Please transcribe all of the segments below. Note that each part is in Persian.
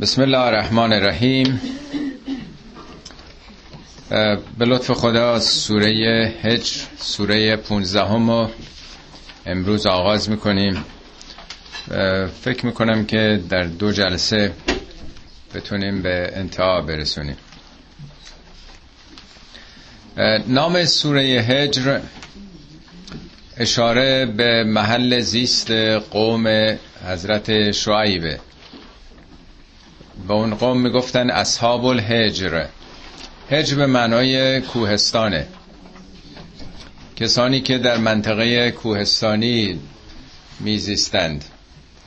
بسم الله الرحمن الرحیم. به لطف خدا سوره هجر سوره 15 هم امروز آغاز می‌کنیم. فکر می‌کنم که در دو جلسه بتونیم به انتها برسونیم. نام سوره هجر اشاره به محل زیست قوم حضرت شعیبه. به اون قوم می‌گفتن اصحاب الهجر هجر به معنای کوهستانه. کسانی که در منطقه کوهستانی میزیستند.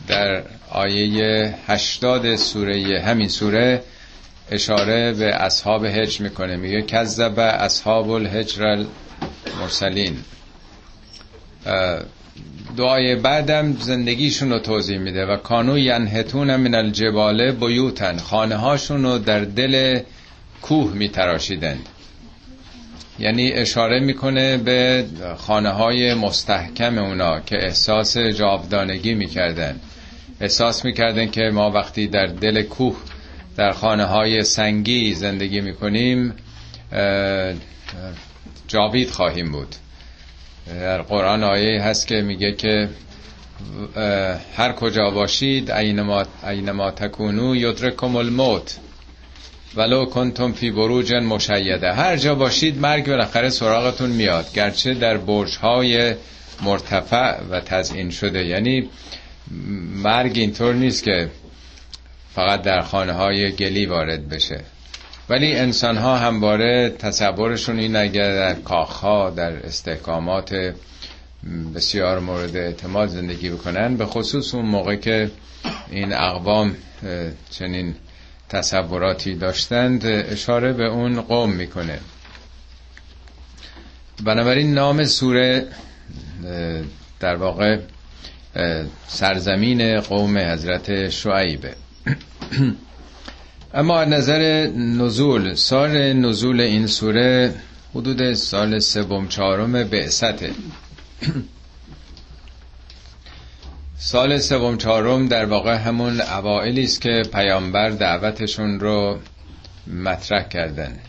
در آیه هشتاد سوره همین سوره اشاره به اصحاب هجر می‌کنه. میگه کذب اصحاب الهجر المرسلین دعای بعدم زندگیشون رو توضیح میده و کانو ینهتون من الجبال بیوتن. خانه هاشون رو در دل کوه میتراشیدند. یعنی اشاره می‌کنه به خانه های مستحکم اونا که احساس جاودانگی می‌کردن احساس می‌کردن که ما وقتی در دل کوه در خانه های سنگی زندگی می‌کنیم جاوید خواهیم بود. در قرآن آیه هست که میگه که هر کجا باشید اینما, اینما تکونو یدرکم الموت ولو کنتم فی بروج مشیده. هر جا باشید مرگ بالاخره سراغتون میاد گرچه در برج های مرتفع و تزئین شده. یعنی مرگ اینطور نیست که فقط در خانه های گلی وارد بشه. ولی انسان ها همواره تصورشون این اگر در کاخها در استحکامات بسیار مورد اعتماد زندگی بکنن به خصوص اون موقع که این اقوام چنین تصوراتی داشتند اشاره به اون قوم می‌کنه. بنابراین نام سوره در واقع سرزمین قوم حضرت شعیبه اما از نظر نزول سال نزول این سوره حدود سال سوم چهارم بعثته سال سوم چهارم در واقع همون اوائلی است که پیامبر دعوتشون رو مطرح کردن.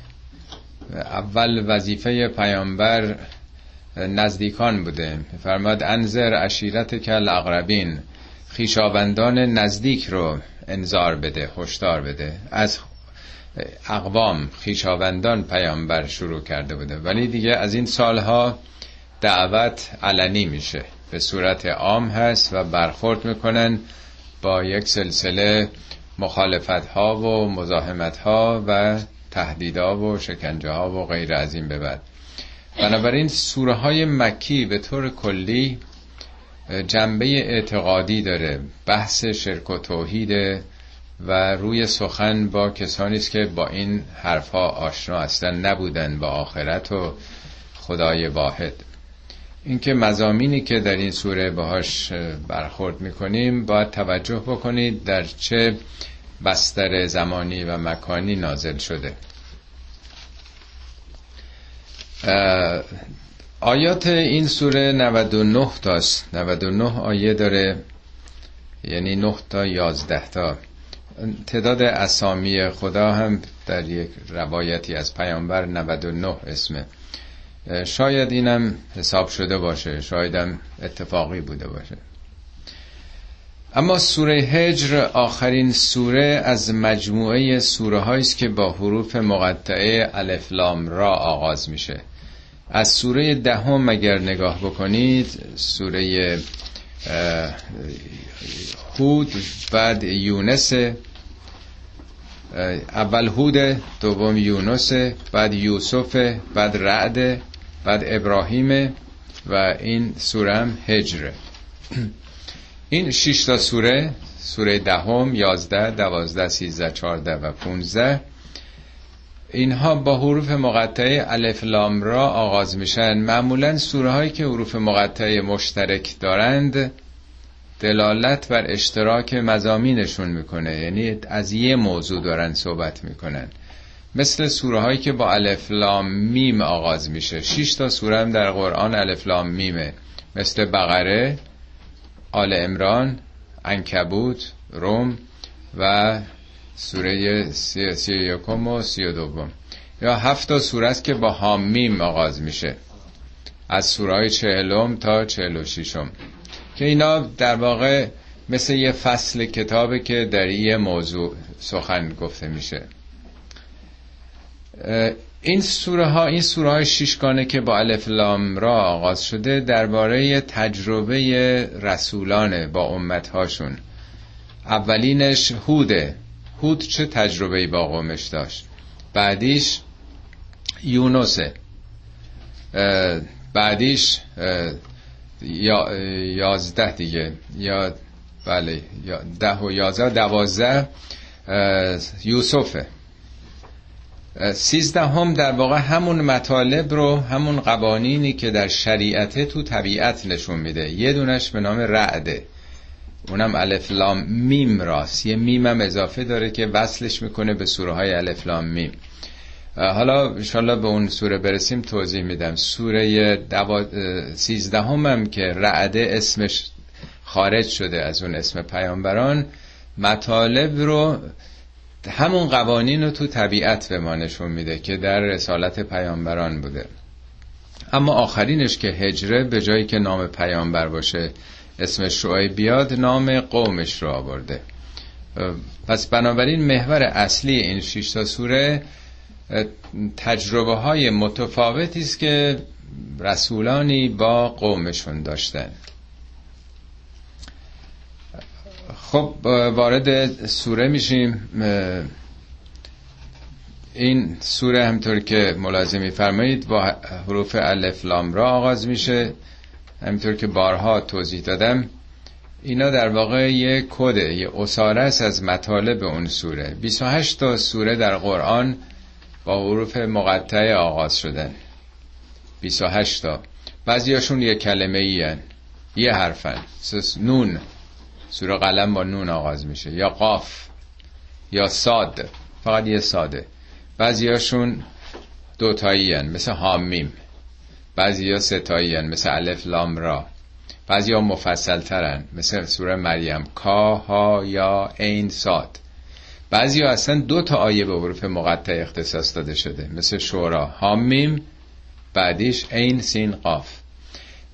اول وظیفه پیامبر نزدیکان بوده. فرماد انذر عشیرت کل اقربین خیشاوندان نزدیک رو انذار بده هشدار بده. از اقوام خیشاوندان پیامبر شروع کرده بوده. ولی دیگه از این سالها دعوت علنی میشه. به صورت عام هست و برخورد می‌کنن با یک سلسله مخالفت ها و مزاحمت ها و تهدیدها و شکنجه ها و غیر از این به بعد. بنابراین سوره های مکی به طور کلی جنبه اعتقادی داره بحث شرک و توحیده و روی سخن با کسانی است که با این حرفها آشنا هستن نبودن با آخرت و خدای واحد. اینکه مزامینی که در این سوره باهاش برخورد می‌کنیم باید توجه بکنید در چه بستر زمانی و مکانی نازل شده. آیات این سوره 99 تاست. 99 آیه داره یعنی 9 تا 11 تا. تعداد اسامی خدا هم در یک روایتی از پیامبر 99 اسمه. شاید اینم حساب شده باشه شایدم اتفاقی بوده باشه. اما سوره هجر آخرین سوره از مجموعه سوره است که با حروف مقطعه الف لام را آغاز میشه. از سوره دهم ده اگر نگاه بکنید سوره هود بعد یونس اول هود دوم یونس بعد یوسف بعد رعد بعد ابراهیم و این سوره هم هجره این شش تا سوره سوره دهم یازده دوازده سیزده چارده و پونزده اینها با حروف مقطعه الف لام را آغاز میشن. معمولا سوره هایی که حروف مقطعه مشترک دارند دلالت بر اشتراک مزامینشون می‌کنه. یعنی از یه موضوع دارن صحبت می‌کنن. مثل سوره هایی که با الف لام میم آغاز میشه. شش تا سوره هم در قرآن الف لام میمه. مثل بقره آل امران انکبوت روم و سوره سی, سی یکم و سی و دوم. یا هفت سوره است که با حامیم آغاز میشه. از سوره چهلم تا چهل و شیشم که اینا در واقع مثل یه فصل کتابه که در یه موضوع سخن گفته میشه. این سوره ها این سوره های شیشگانه که با الف لام را آغاز شده درباره تجربه رسولانه با امت هاشون اولینش هوده. هود چه تجربه با قومش داشت؟ بعدیش یونسه. بعدیش یا یازده دیگه. یا بله ده و یازده دوازده یوسفه. سیزده هم در واقع همون مطالب رو همون قوانینی که در شریعته تو طبیعت نشون میده. یه دونش به نام رعده. اونم الف لام میم راست. یه میم هم اضافه داره که وصلش می‌کنه به سوره های الف لام میم. حالا انشالله به اون سوره برسیم توضیح میدم. سوره دوا... سیزده هم, هم که رعده اسمش خارج شده از اون اسم پیامبران مطالب رو همون قوانین رو تو طبیعت به ما نشون میده که در رسالت پیامبران بوده. اما آخرینش که هجره به جایی که نام پیامبر باشه اسمش رو بیاد نام قومش رو آورده. پس بنابراین محور اصلی این شیشتا سوره تجربه های متفاوتی است که رسولانی با قومشون داشتن. خب وارد سوره میشیم. این سوره همطور که ملاحظه میفرمایید با حروف الف لام را آغاز میشه. همطور که بارها توضیح دادم اینا در واقع یه کده یه اسارس از مطالب اون سوره. 28 تا سوره در قرآن با حروف مقطعه آغاز شدن. 28 تا. بعضیاشون یه کلمه ای یه حرفن. نون. سوره قلم با نون آغاز میشه. یا قاف. یا ساد. فقط یه ساده. بعضیاشون دوتایی هن. مثل حامیم. بعضی ها ستایی هن مثل الف لام را. بعضی ها مفصل ترن مثل سوره مریم. کا ها یا این ساد بعضی ها اصلا دو تا آیه به حروف مقطع اختصاص داده شده مثل شورا. حامیم بعدیش این سین قاف.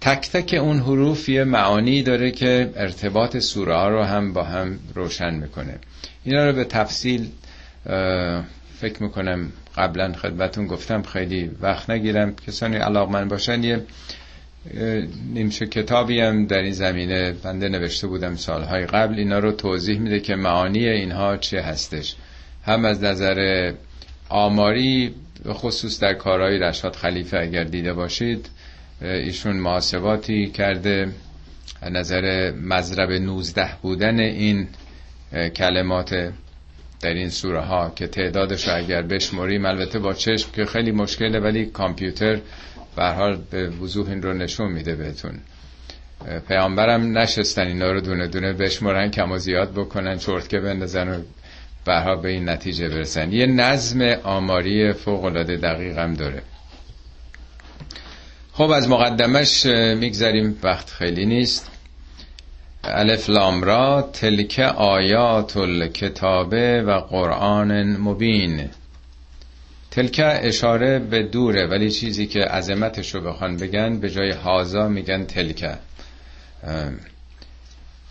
تک تک اون حروف یه معانی داره که ارتباط سوره ها رو هم با هم روشن می‌کنه. اینا رو به تفصیل فکر می‌کنم قبلا خدمتون گفتم خیلی وقت نگیرم. کسانی علاقمند باشن یه نیمچه کتابی هم در این زمینه بنده نوشته بودم سالهای قبل. اینا رو توضیح میده که معانی اینها چه هستش. هم از نظر آماری خصوص در کارهای رشاد خلیفه اگر دیده باشید ایشون محاسباتی کرده. نظر مذرب 19 بودن این کلمات در این سوره ها که تعدادش اگر بشمریم البته با چشم که خیلی مشکله ولی کامپیوتر به حال به وضوح این رو نشون میده بهتون. پیامبرم نشستن اینا رو دونه دونه بشمرن کم و زیاد بکنن چرتکه بندازن و برها به این نتیجه برسن. یه نظم آماری فوق العاده دقیق هم داره. خب از مقدمش می‌گذاریم وقت خیلی نیست. الف لام را تلک آیات الکتابه و قرآن مبین. تلک اشاره به دوره ولی چیزی که عظمتش رو بخوان بگن به جای هازا میگن تلک.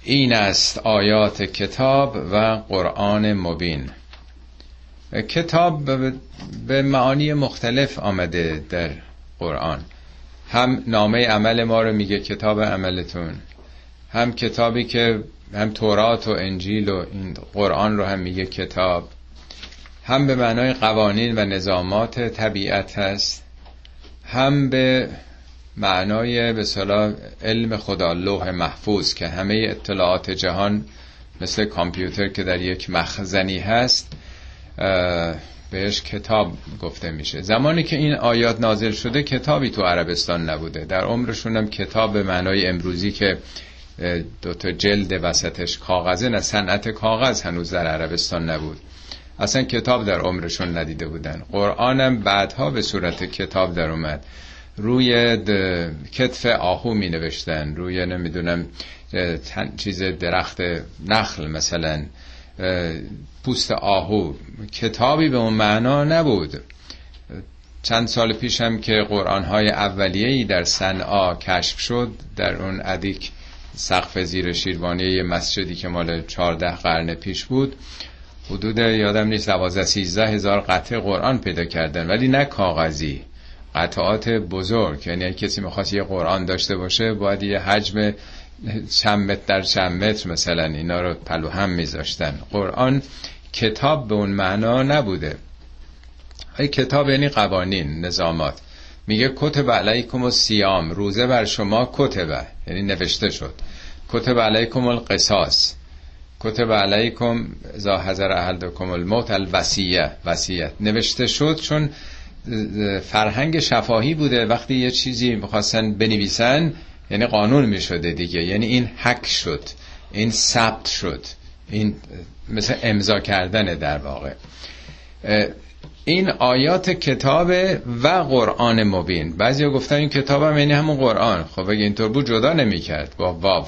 این است آیات کتاب و قرآن مبین. کتاب به معانی مختلف آمده در قرآن. هم نامه عمل ما رو میگه کتاب عملتون. هم کتابی که هم تورات و انجیل و این قرآن رو هم میگه کتاب. هم به معنای قوانین و نظامات طبیعت هست هم به معنای به علم خدا لوح محفوظ که همه اطلاعات جهان مثل کامپیوتر که در یک مخزنی هست بهش کتاب گفته میشه. زمانی که این آیات نازل شده کتابی تو عربستان نبوده. در عمرشون هم کتاب به معنای امروزی که دوتا جلد وسطش کاغذه نه صنعت کاغذ هنوز در عربستان نبود. اصلا کتاب در عمرشون ندیده بودن. قرآنم بعدها به صورت کتاب در اومد. روی کتف آهو می نوشتن روی نمی‌دونم چیز درخت نخل مثلا. پوست آهو. کتابی به اون معنا نبود. چند سال پیش هم که قرآن های اولیه‌ای در صنعا کشف شد در اون ادیک سقف زیر شیروانی مسجدی که مال 14 قرن پیش بود. حدود یادم نیست 12 13 هزار قطعه قرآن پیدا کردن ولی نه کاغذی قطعات بزرگ. یعنی کسی می‌خواست یه قرآن داشته باشه باید یه حجم چند متر در چند متر مثلا اینا رو پلو هم میذاشتن. قرآن کتاب به اون معنا نبوده. های کتاب یعنی قوانین نظامات. میگه کتب علیکم و سیام روزه بر شما کتبه یعنی نوشته شد. کتب علیکم القصاص. کتب علیکم ازا حضر احدکم الموت الوسیه وسیعت نوشته شد چون فرهنگ شفاهی بوده. وقتی یه چیزی می‌خواستن بنویسن یعنی قانون می‌شده دیگه. یعنی این حک شد. این ثبت شد. این مثل امضا کردن در واقع. این آیات کتاب و قرآن مبین. بعضی گفتن این کتاب هم یعنی همون قرآن. خب اگه اینطور بود جدا نمی کرد با واو.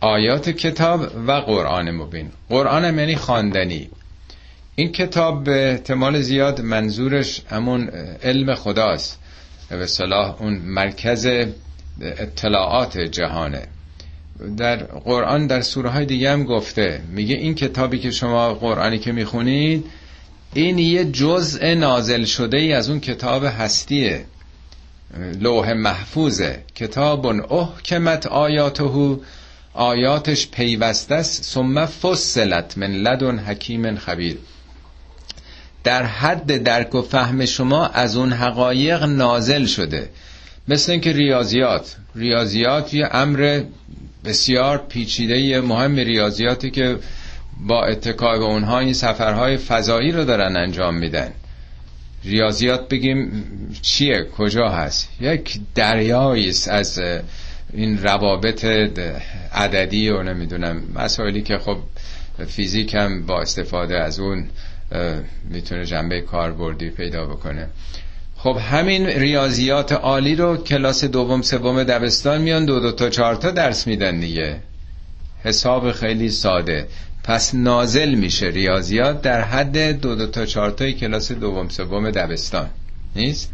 آیات کتاب و قرآن مبین. قرآن هم یعنی خواندنی. این کتاب به احتمال زیاد منظورش همون علم خداست. به صلاح اون مرکز اطلاعات جهانه. در قرآن در سوره های دیگه هم گفته. میگه این کتابی که شما قرآنی که می‌خونید این یه جزء نازل شده ای از اون کتاب هستیه. لوح محفوظه. کتاب احکمت آیاته آیاتش پیوسته است. ثم فصلت من لدن حکیم خبیر. در حد درک و فهم شما از اون حقایق نازل شده. مثل اینکه ریاضیات. ریاضیات یه امر بسیار پیچیده مهم ریاضیاتی که با اتکای به اونها این سفرهای فضایی رو دارن انجام میدن. ریاضیات بگیم چیه؟ کجا هست؟ یک دریایی است از این روابط عددی و نمی‌دونم مسائلی که خب فیزیک هم با استفاده از اون می‌تونه جنبه کاربردی پیدا بکنه. خب همین ریاضیات عالی رو کلاس دوم سوم دبستان میان دو دو تا چهار تا درس میدن دیگه. حساب خیلی ساده. پس نازل میشه ریاضیات در حد دو دو تا چهار تای کلاس دوم سوم دبستان. نیست؟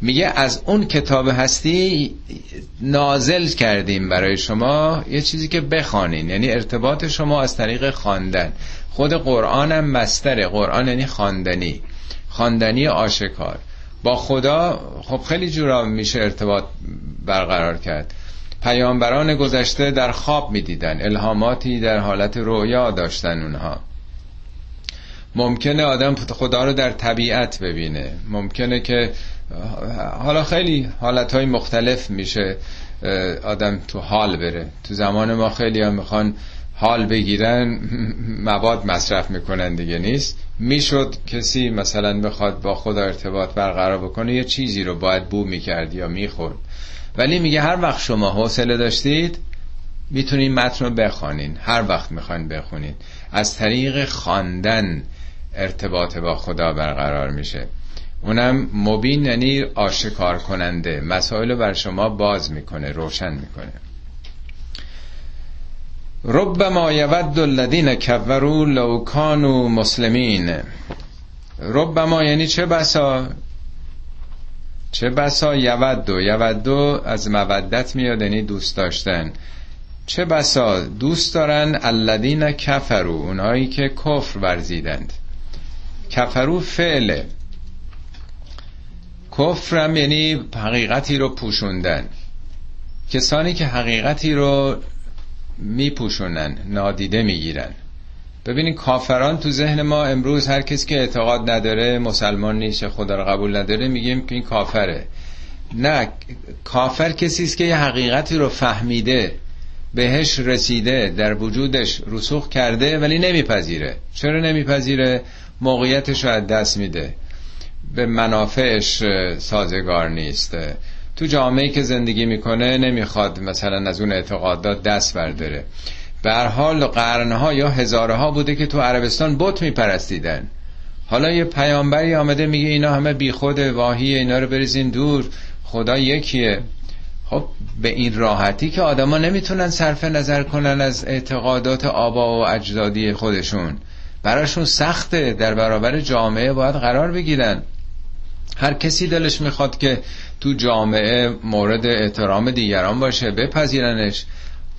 میگه از اون کتاب هستی نازل کردیم برای شما یه چیزی که بخوانین. یعنی ارتباط شما از طریق خواندن. خود قرآن هم مستره. قرآن یعنی خواندنی. خواندنی آشکار. با خدا خب خیلی جورا میشه ارتباط برقرار کرد. پیامبران گذشته در خواب می‌دیدن الهاماتی در حالت رویا داشتن اونها. ممکنه آدم خدا رو در طبیعت ببینه. ممکنه که حالا خیلی حالتهای مختلف میشه آدم تو حال بره. تو زمان ما خیلی هم می‌خوان حال بگیرن مواد مصرف می‌کنن دیگه نیست. می‌شد کسی مثلا بخواد با خدا ارتباط برقرار بکنه یه چیزی رو باید بو می‌کرد یا می‌خورد. ولی میگه هر وقت شما حوصله داشتید می‌تونین متن رو بخوانین هر وقت می‌خواین بخونین. از طریق خواندن ارتباط با خدا برقرار میشه. اونم مبین یعنی آشکار کننده مسائل بر شما باز می‌کنه روشن می‌کنه. ربما یود الذین کفروا لو کانوا مسلمین. ربما یعنی چه بسا؟ چه بسا یودو یودو از مودت میاد یعنی دوست داشتن. چه بسا؟ دوست دارن الذین کفرو اونایی که کفر ورزیدند. کفرو فعله. کفرم یعنی حقیقتی رو پوشوندن. کسانی که حقیقتی رو میپوشونن نادیده می‌گیرن. ببینید کافران تو ذهن ما امروز هر کسی که اعتقاد نداره مسلمان نیست خدا رو قبول نداره میگیم که این کافره. نه کافر کسی است که یه حقیقتی رو فهمیده بهش رسیده در وجودش رسوخ کرده ولی نمیپذیره. چرا نمیپذیره؟ موقعیتش رو از دست میده. به منافعش سازگار نیست. تو جامعه که زندگی می‌کنه نمی‌خواد مثلا از اون اعتقادات دست برداره. به حال قرنها یا هزارها بوده که تو عربستان بت میپرستیدن. حالا یه پیامبری آمده میگه اینا همه بیخود واهی اینا رو بریزین دور. خدا یکیه. خب به این راحتی که آدما نمی‌تونن صرف نظر کنن از اعتقادات آبا و اجدادی خودشون. براشون سخته در برابر جامعه باید قرار بگیرن. هر کسی دلش می‌خواد که تو جامعه مورد احترام دیگران باشه بپذیرنش.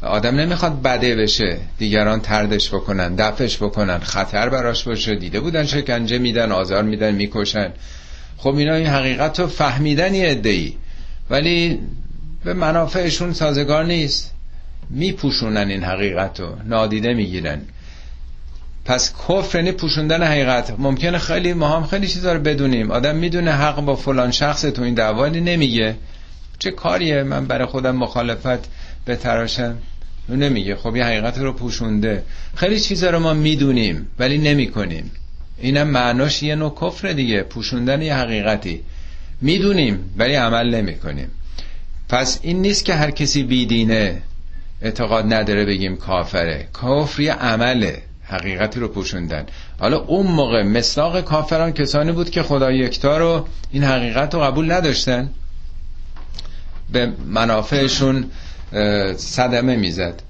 آدم نمی‌خواد بده بشه. دیگران تردش بکنن دفش بکنن خطر براش باشه. دیده بودن شکنجه میدن آزار میدن می‌کشن. خب اینا این حقیقت رو فهمیدن یه ادهی ولی به منافعشون سازگار نیست. میپوشونن این حقیقت رو. نادیده می‌گیرن. پس کفر یعنی پوشوندن حقیقت. ممکنه خیلی ما هم خیلی چیزا رو بدونیم. آدم می‌دونه حق با فلان شخص تو این دعوانی نمیگه. چه کاریه؟ من برای خودم مخالفت به تراشم نمیگه. خب یه حقیقت رو پوشونده. خیلی چیزا رو ما می‌دونیم ولی نمی‌کنیم. اینم معناش یه نوع کفر دیگه. پوشوندن یه حقیقتی. می‌دونیم ولی عمل نمی‌کنیم. پس این نیست که هر کسی بیدینه اعتقاد نداره بگیم کافره. کافر یه عمله حقیقتی رو پوشوندن. حالا اون موقع مصداق کافران کسانی بود که خدا یکتا رو این حقیقت رو قبول نداشتن. به منافعشون صدمه می‌زد.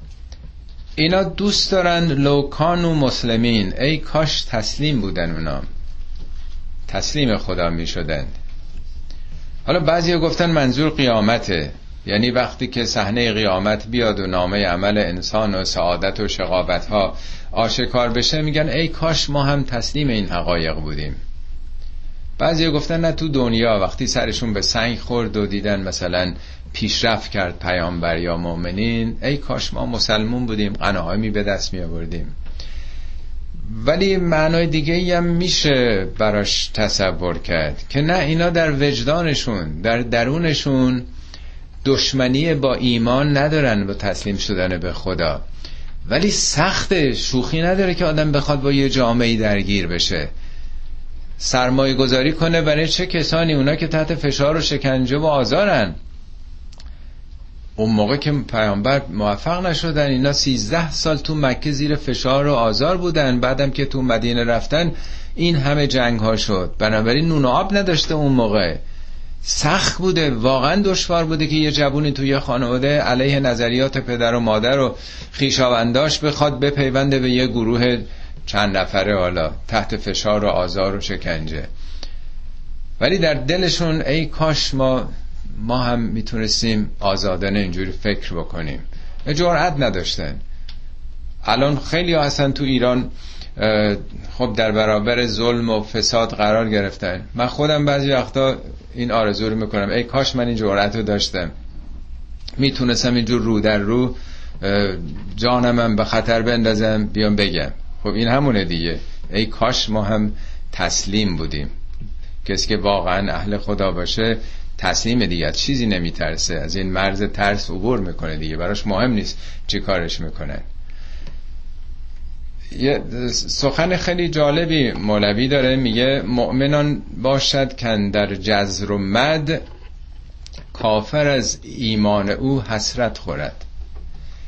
اینا دوست دارن لوکان و مسلمین. ای کاش تسلیم بودن اونا. تسلیم خدا می شدن حالا بعضی گفتن منظور قیامته. یعنی وقتی که صحنه قیامت بیاد و نامه عمل انسان و سعادت و شقابت ها آشکار بشه میگن ای کاش ما هم تسلیم این حقایق بودیم. بعضی گفتن نه تو دنیا وقتی سرشون به سنگ خورد و دیدن مثلا پیشرفت کرد پیامبر یا مؤمنین ای کاش ما مسلمون بودیم غناهایی به دست می آوردیم ولی معنای دیگه ای هم میشه براش تصور کرد که نه اینا در وجدانشون در درونشون دشمنی با ایمان ندارن با تسلیم شدن به خدا. ولی سخت شوخی نداره که آدم بخواد با یه جامعه درگیر بشه. سرمایه گذاری کنه برای چه کسانی؟ اونا که تحت فشار و شکنجه و آزارن. اون موقع که پیامبر موفق نشدن اینا سیزده سال تو مکه زیر فشار و آزار بودن. بعدم که تو مدینه رفتن این همه جنگ ها شد. بنابراین نون و آب نداشته اون موقع. سخت بوده واقعا دشوار بوده که یه جوونی توی خانواده علیه نظریات پدر و مادر و خیشاونداش بخواد بپیونده به یه گروه چند نفره حالا تحت فشار و آزار و شکنجه. ولی در دلشون ای کاش ما ما هم می‌تونستیم آزادانه اینجوری فکر بکنیم. جرأت نداشتن. الان خیلی هستن تو ایران خب در برابر ظلم و فساد قرار گرفتن. من خودم بعضی وقتا این آرزو رو می‌کنم. ای کاش من این جرأت رو داشتم. می‌تونستم اینجور رو در رو جانمم به خطر بندازم بیام بگم. خب این همونه دیگه. ای کاش ما هم تسلیم بودیم. کسی که واقعا اهل خدا باشه تسلیم دیگه چیزی نمیترسه. از این مرز ترس عبور می‌کنه دیگه. براش مهم نیست چی کارش می‌کنه. یه سخن خیلی جالبی مولوی داره. میگه مؤمنان باشد کن در جزر و مد کافر از ایمان او حسرت خورد.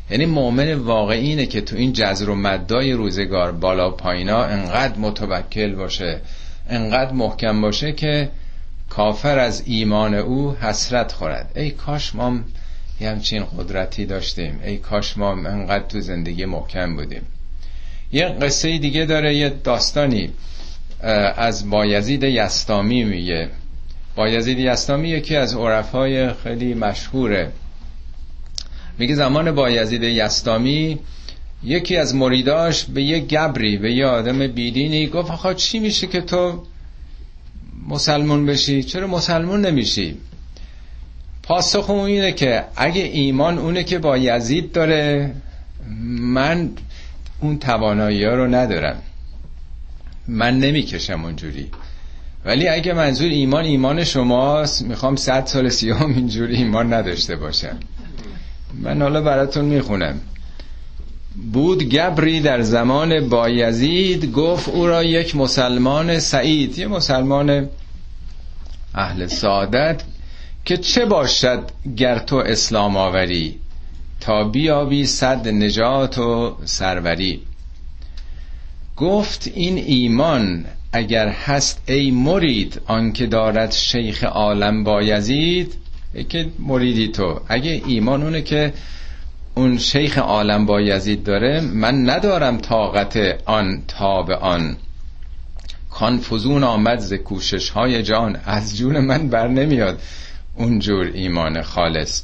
یعنی مؤمن واقعی اینه که تو این جزر و مدای روزگار بالا پایینا انقدر متوکل باشه انقدر محکم باشه که کافر از ایمان او حسرت خورد. ای کاش ما یه همچین قدرتی داشتیم. ای کاش ما انقدر تو زندگی محکم بودیم. یه قصه دیگه داره یه داستانی از بایزید یستامی میگه. بایزید یستامی یکی از عرفای خیلی مشهوره. میگه زمان بایزید یستامی یکی از مریداش به یه گبری به یه آدم بیدینی گفت آخه چی میشه که تو مسلمون بشی؟ چرا مسلمون نمیشی؟ پاسخ اون اینه که اگه ایمان اونه که با یزید داره من اون توانایی ها رو ندارم. من نمی‌کشم اونجوری. ولی اگه منظور ایمان ایمان شماست می‌خوام صد سال سیام اینجوری ایمان نداشته باشم. من حالا براتون می‌خونم. بود گبری در زمان بایزید گفت او را یک مسلمان سعید. یه مسلمان اهل سعادت که چه باشد گر تو اسلام آوری؟ تا بیابی صد نجات و سروری. گفت این ایمان اگر هست ای مرید آنکه دارد شیخ عالم بایزید که مریدی تو. اگه ایمان اونه که اون شیخ عالم با یزید داره من ندارم طاقت آن تاب آن. کانفوزون آمد ز کوشش های جان. از جون من بر نمیاد اونجور ایمان خالص.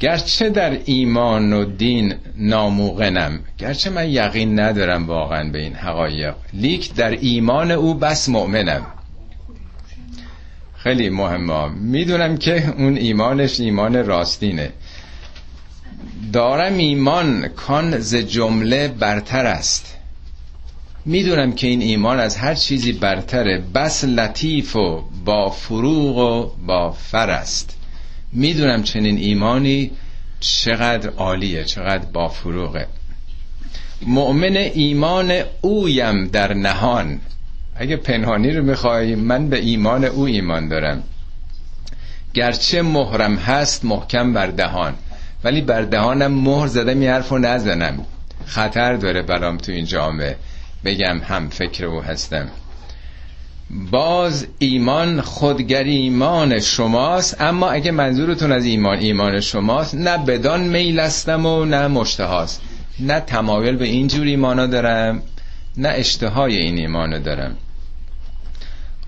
گرچه در ایمان و دین ناموقنم گرچه من یقین ندارم واقعا به این حقایق. لیک در ایمان او بس مؤمنم. خیلی مهمه. می‌دونم که اون ایمانش ایمان راستینه. دارم ایمان کان ز جمله برتر است. می‌دونم که این ایمان از هر چیزی برتره. بس لطیف و با فروغ و با فر است. می‌دونم چنین ایمانی چقدر عالیه چقدر با فروغه. مؤمن ایمان اویم در نهان. اگه پنهانی رو می‌خوای من به ایمان او ایمان دارم. گرچه مهرم هست محکم بر دهان ولی بر دهانم مهر زده می حرف نزنم. خطر داره برام تو این جامعه. بگم هم فکر او هستم. باز ایمان خودگری ایمان شماست اما اگه منظورتون از ایمان ایمان شماست نه بدان میل استم و نه مشتهاست. نه تمایل به اینجور ایمانا دارم. نه اشتهای این ایمانو دارم.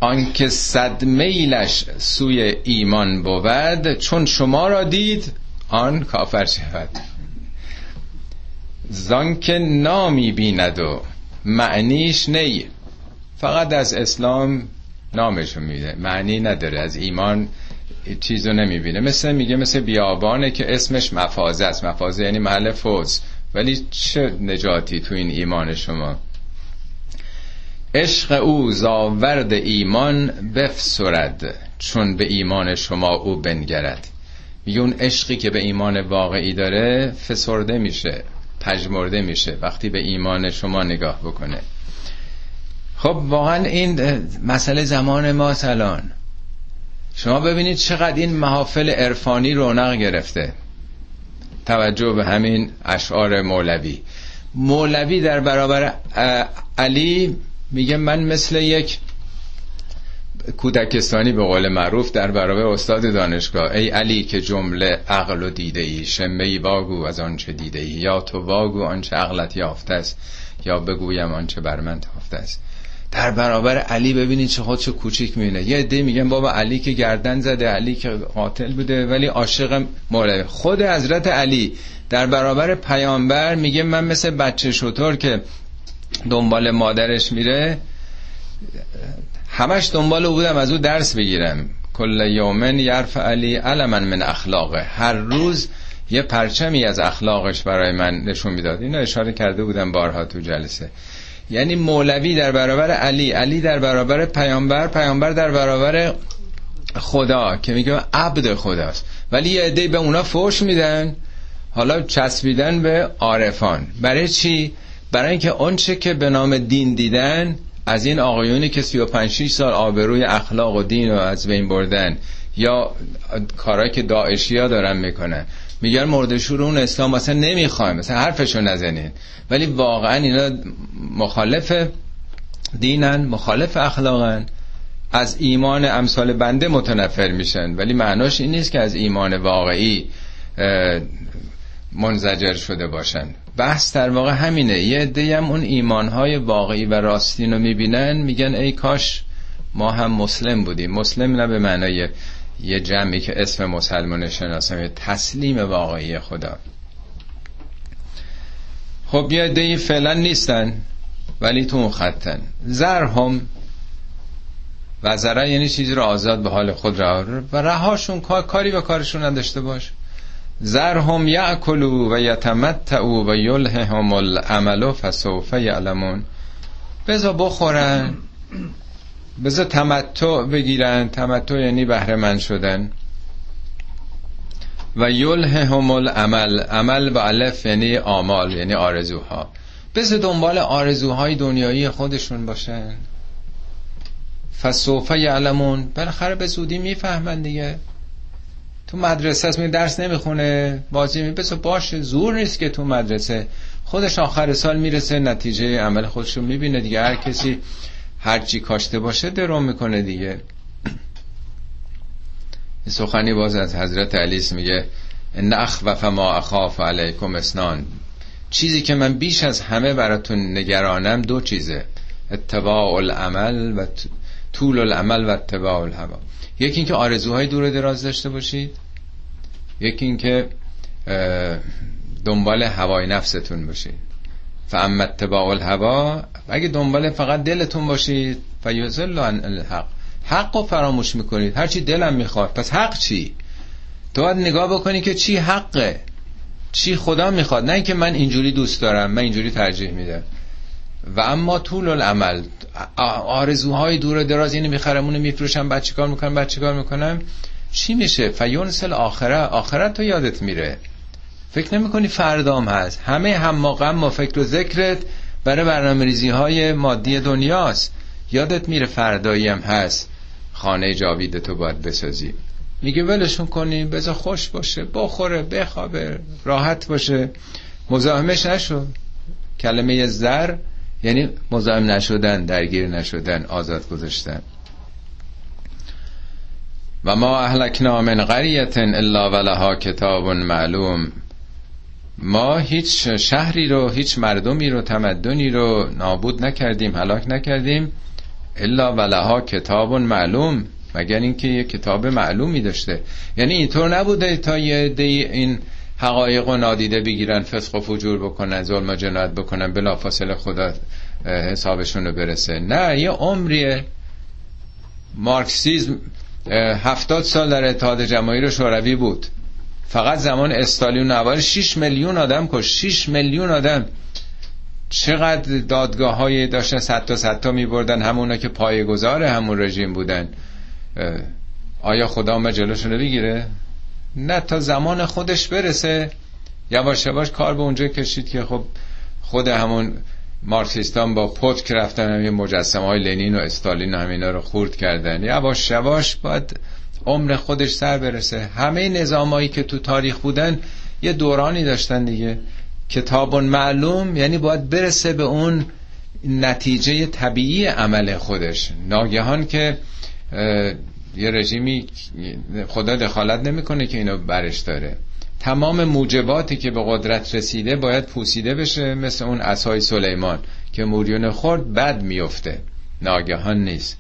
آنکه صد میلش سوی ایمان بود چون شما را دید آن کافر شود. زانکه نامی بیند و معنیش نی. فقط از اسلام نامشو میده. معنی نداره. از ایمان چیزو نمی‌بینه. مثل میگه مثل بیابانه که اسمش مفازه است. مفازه یعنی محل فوز. ولی چه نجاتی تو این ایمان شما؟ عشق او زاورد ایمان بفسرد چون به ایمان شما او بنگرد. میگه اون عشقی که به ایمان واقعی داره فسرده میشه پژمرده میشه وقتی به ایمان شما نگاه بکنه. خب واقعا این مسئله زمان ما الان. شما ببینید چقدر این محافل عرفانی رونق گرفته. توجه به همین اشعار مولوی. مولوی در برابر علی میگه من مثل یک کودکستانی به قول معروف در برابر استاد دانشگاه. ای علی که جمله عقل و دیده ای شمه ای واگو از آنچه دیده ای. یا تو واگو آنچه عقلت یافته است یا بگویم آنچه بر من تافته است. در برابر علی ببینید چه خودشو کوچیک می‌بینه. یه عده میگن بابا علی که گردن زده علی که قاتل بوده ولی عاشق مولوی. خود حضرت علی در برابر پیامبر میگه من مثل بچه شطور که دنبال مادرش میره. همش دنبال او بودم از او درس بگیرم. کل یومن یرف علی علمن من اخلاقه. هر روز یه پرچمی از اخلاقش برای من نشون می‌داد. اینو اشاره کرده بودم بارها تو جلسه. یعنی مولوی در برابر علی علی در برابر پیامبر پیامبر در برابر خدا که میگه عبد خداست. ولی یه عده به اونا فوش میدن حالا چسبیدن به عارفان. برای چی؟ برای اینکه آنچه که به نام دین دیدن از این آقایونی که 35 سال آبروی اخلاق و دین رو از بین بردن یا کارهایی که داعشی ها دارن می‌کنن. میگن مردشور اون اسلام مثلا نمی‌خوایم مثلا حرفشو نزنین. ولی واقعا اینا مخالف دینن مخالف اخلاقن. از ایمان امثال بنده متنفر میشن. ولی معناش این نیست که از ایمان واقعی منزجر شده باشن. بحث در واقع همینه. یه عده هم اون ایمانهای واقعی و راستین رو می‌بینن میگن ای کاش ما هم مسلم بودیم. مسلم نه به معنای یه جمعی که اسم مسلمان شناسم تسلیم واقعی خدا. خب یه عده فعلا نیستن ولی تو اون خطن. زرهم و زره یعنی چیزی رو آزاد به حال خود رها و رهاشون کاری به کارشون نداشته باش. زرهم یعکلو و یتمتعو و یلههم العمل فسوف یعلمون. بزا بخورن بزا تمتع بگیرن. تمتع یعنی بهره من شدن. و یلههم العمل. عمل با الف یعنی آمال یعنی آرزوها. بزا دنبال آرزوهای دنیایی خودشون باشن. فسوف یعلمون. بالاخره به زودی می‌فهمن دیگه. تو مدرسه است درس نمی‌خونه بازی میپسه باشه زور نیست که تو مدرسه. خودش آخر سال می‌رسه نتیجه عمل خودش رو می‌بینه دیگه. هر کسی هر چی کاشته باشه درو می‌کنه دیگه. سخنی باز از حضرت علی میگه ان اخوف ما اخاف علیکم اسنان چیزی که من بیش از همه براتون نگرانم دو چیزه. اتباع العمل و طول العمل و اتباع الهوا. یکی اینکه آرزوهای دور دراز داشته باشید. یکی اینکه دنبال هوای نفستون باشید. فاما اتباع الهوا اگه دنبال فقط دلتون باشید فیزل عن الحق. حق رو فراموش می‌کنید. هرچی دلم می‌خواد. پس حق چی؟ تو باید نگاه بکنی که چی حقه. چی خدا می‌خواد. نه اینکه من اینجوری دوست دارم من اینجوری ترجیح میدم. و اما طول العمل. آرزوهای دور دراز اینو می‌خرم اونو میفروشم بعد چیکار می‌کنم بعد چیکار می‌کنم؟ چی میشه؟ فیونسل آخره آخرت تو یادت میره. فکر نمی کنی فردام هست. همه هم غم و فکر و ذکرت برای برنامه ریزی های مادی دنیاست. یادت میره فردایی هم هست. خانه جاوید تو باید بسازی. میگه ولشون کنی بذار خوش باشه بخوره بخوابه راحت باشه. مزاحمش نشو. کلمه زر یعنی مزاحم نشدن درگیر نشدن آزاد گذاشتن. و ما اهلکنا من قریت الا ولها کتاب معلوم. ما هیچ شهری رو هیچ مردمی رو تمدنی رو نابود نکردیم هلاک نکردیم. الا ولها کتاب معلوم. مگر اینکه یه کتاب معلومی داشته. یعنی اینطور نبوده تا یه دی این حقایق و نادیده بگیرن فسق و فجور بکنن ظلم و جنایت بکنن بلا فاصله خدا حسابشون رو برسه. نه یه عمریه. مارکسیزم هفتاد سال در اتحاد جماهیر شوروی بود. فقط زمان استالین نوار 6 میلیون آدم کش 6 میلیون آدم. چقدر دادگاه های داشتن صد تا صد تا می بردن همونا که پایگزار همون رژیم بودن. آیا خدا ما رو بگیره؟ نه تا زمان خودش برسه. یواش یواش کار به اونجا کشید که خب خود همون مارکسیستان با پتک رفتن همین مجسم های لنین و استالین و همینا رو خورد کردن. یواش یواش باید عمر خودش سر برسه. همه نظامایی که تو تاریخ بودن یه دورانی داشتن دیگه. کتاب معلوم یعنی باید برسه به اون نتیجه طبیعی عمل خودش. ناگهان که یه رژیمی خدا دخالت نمی‌کنه که اینو برش داره. تمام موجباتی که به قدرت رسیده باید پوسیده بشه مثل اون اسای سلیمان که موریون خورد بد میفته ناگهان نیست.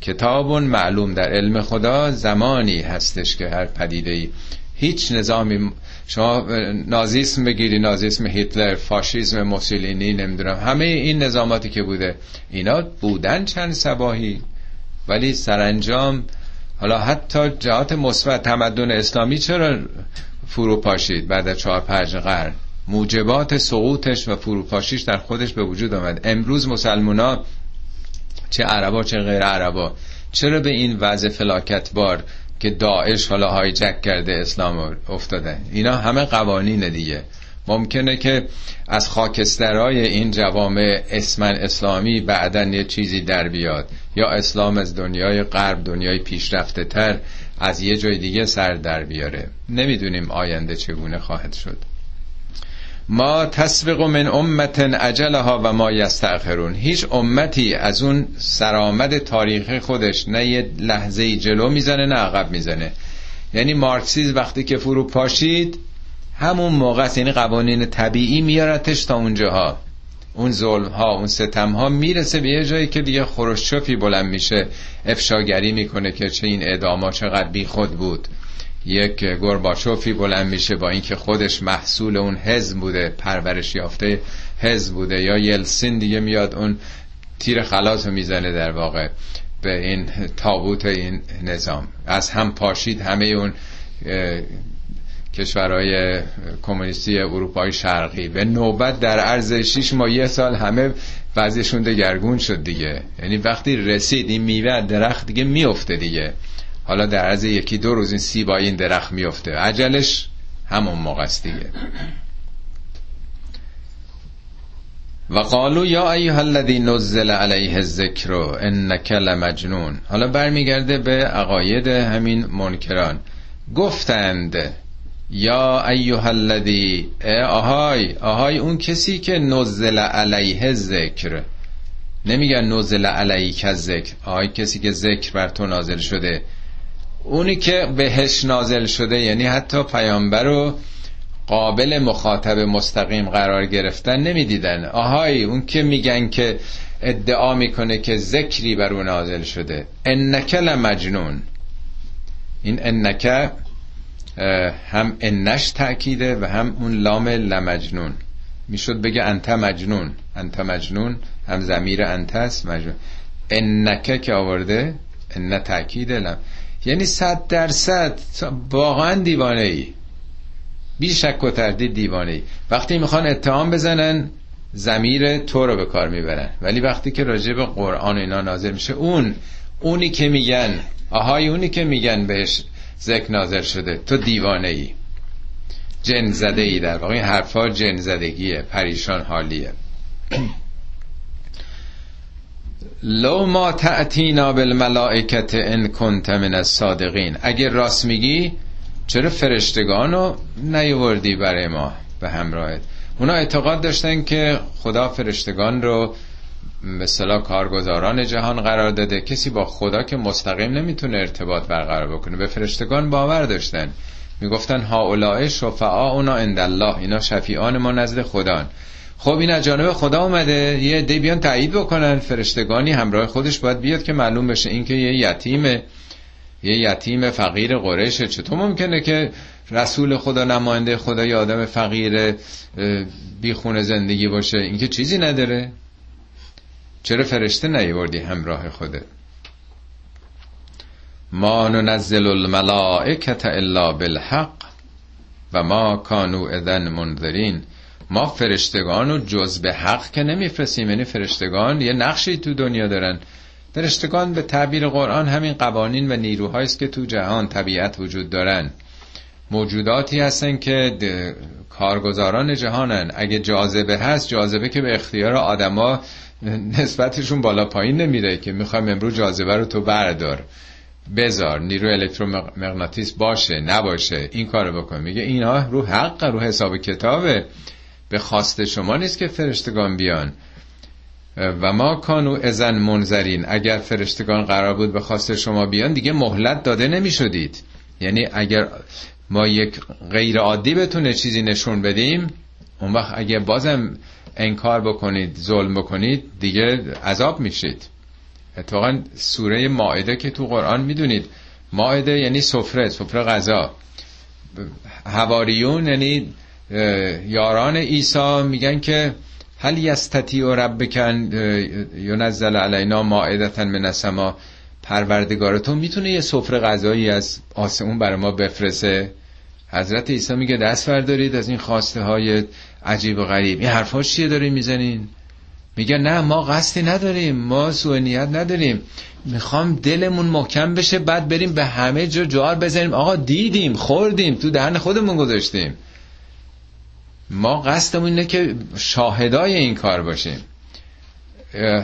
کتاب معلوم در علم خدا زمانی هستش که هر پدیده ای هیچ نظامی شما نازیسم بگیری نازیسم هیتلر فاشیسم موسولینی نمی‌دونم همه این نظاماتی که بوده اینا بودن چند سباهی. ولی سرانجام حالا حتی جهات مثبت تمدن اسلامی چرا فروپاشید. بعد از چهار پنج قرن. موجبات سقوطش و فروپاشیش در خودش به وجود آمد. امروز مسلمونا چه عربا چه غیر عربا. چرا به این وضع فلاکت بار که داعش حالا هایجک کرده اسلام افتاده؟ اینا همه قوانین دیگه. ممکنه که از خاکسترهای این جوامع اسمن اسلامی بعدا یه چیزی در بیاد. یا اسلام از دنیای غرب دنیای پیشرفته تر از یه جای دیگه سر در بیاره. نمی‌دونیم آینده چگونه خواهد شد. ما تسبق من امت اجلها و ما یستأخرون. هیچ امتی از اون سرآمد تاریخی خودش نه یه لحظه جلو می‌زنه نه عقب می‌زنه. یعنی مارکسیز وقتی که فرو پاشید همون موقع است. یعنی قوانین طبیعی میارتش تا اونجاها. اون ظلم ها اون ستم ها می‌رسه به یه جایی که دیگه خروشچوفی بلند میشه افشاگری می‌کنه که چه این اعداما چقدر بی خود بود. یک گرباچوفی بلند میشه با اینکه خودش محصول اون حزب بوده پرورش یافته حزب بوده. یا یلسین دیگه میاد اون تیر خلاص رو می‌زنه در واقع به این تابوت این نظام. از هم پاشید همه اون کشورهای کمونیستی اروپای شرقی. به نوبت در عرض 6 ماه یه سال همه وضعشون دگرگون شد دیگه. یعنی وقتی رسید این میوه درخت دیگه میفته دیگه. حالا در عرض یکی دو روز این سیب این درخت میفته. عجلش همون موقع است دیگه. و قالو یا ایها الذی نزل علیه الذکر انک لمجنون. حالا برمیگرده به عقاید همین منکران. گفتند یا ایها الذی آهای آهای اون کسی که نزل علیه ذکر. نمیگن نزل علیک ذکر. آهای کسی که ذکر بر تو نازل شده. اونی که بهش نازل شده یعنی حتی پیامبر رو قابل مخاطب مستقیم قرار گرفتن نمی‌دیدن. آهای اون که میگن که ادعا می‌کنه که ذکری بر اون نازل شده. انک لمجنون این انک هم انش تأکیده و هم اون لام لمجنون. می‌شد بگه انت مجنون. انت مجنون هم زمیر انت است مجنون. انکه که آورده ان تأکیده لم. یعنی صد درصد واقعا دیوانه ای بی شک و تردید دیوانه ای وقتی می‌خوان اتهام بزنن زمیر تو رو به کار می‌برن. ولی وقتی که راجع به قرآن اینا نازل میشه اون اونی که میگن آهای اونی که میگن بهش ذکر نازل شده. تو دیوانه ای جن زده ای در واقع. حرفا جن زدگیه. پریشان حالیه. لو ما تأتینا بالملائکت ان کنت من الصادقین. اگه راست میگی چرا فرشتگان رو نیوردی برای ما به همراهت؟ اونا اعتقاد داشتن که خدا فرشتگان رو مثلا کارگزاران جهان قرار داده. کسی با خدا که مستقیم نمی‌تونه ارتباط برقرار بکنه. به فرشتگان باور داشتن. می‌گفتن ها شفعا اونا عند الله. اینا شفیعان ما نزد خدا خب این از جانب خدا اومده. یه دی بیان تایید بکنن. فرشتگانی همراه خودش باید بیاد که معلوم بشه اینکه یه یتیمه یه یتیم فقیر قریشه. چطور ممکنه که رسول خدا نماینده خدا یه آدم فقیر بیخونه زندگی باشه؟ اینکه چیزی نداره. چرا فرشته نیوردی همراه خوده ما ننزل الملائکت الا بالحق و ما کانو اذن منذرین. ما فرشتگان رو جز به حق که نمیفرستیم. یعنی فرشتگان یه نقشی تو دنیا دارن. فرشتگان به تعبیر قرآن همین قوانین و نیروهایی است که تو جهان طبیعت وجود دارن. موجوداتی هستن که کارگزاران جهانن. اگه جاذبه هست جاذبه که به اختیار آدما نسبتشون بالا پایین نمیره که می‌خوایم امروز جاذبه رو تو بردار. بذار نیرو الکترومغناطیس باشه نباشه این کارو بکن. میگه اینا رو حق رو حساب کتابه. به خواست شما نیست که فرشتگان بیان. و ما کانو ازن منظرین اگر فرشتگان قرار بود به خواست شما بیان دیگه مهلت داده نمی شدید یعنی اگر ما یک غیر عادی بتونه چیزی نشون بدیم اون وقت اگه بازم انکار بکنید ظلم بکنید دیگه عذاب میشید. اتفاقا سوره ماعده که تو قرآن می‌دونید. ماعده یعنی سفره سفره غذا. هواریون یعنی یاران عیسی میگن که هل یستتی و ربکن ینزل علینا مائدتا من السما. پروردگارتون می‌تونه یه سفره غذایی از آسمون برای ما بفرسه حضرت عیسی میگه دست بردارید از این خواسته های عجیب و غریب. این حرفا چیه داریم می‌زنین؟ میگه نه ما قصدی نداریم ما سوء نیت نداریم. می‌خوام دلمون محکم بشه بعد بریم به همه جا جوار بزنیم. آقا دیدیم خوردیم تو دهن خودمون گذاشتیم. ما قصدمون اینه که شاهدای این کار باشیم.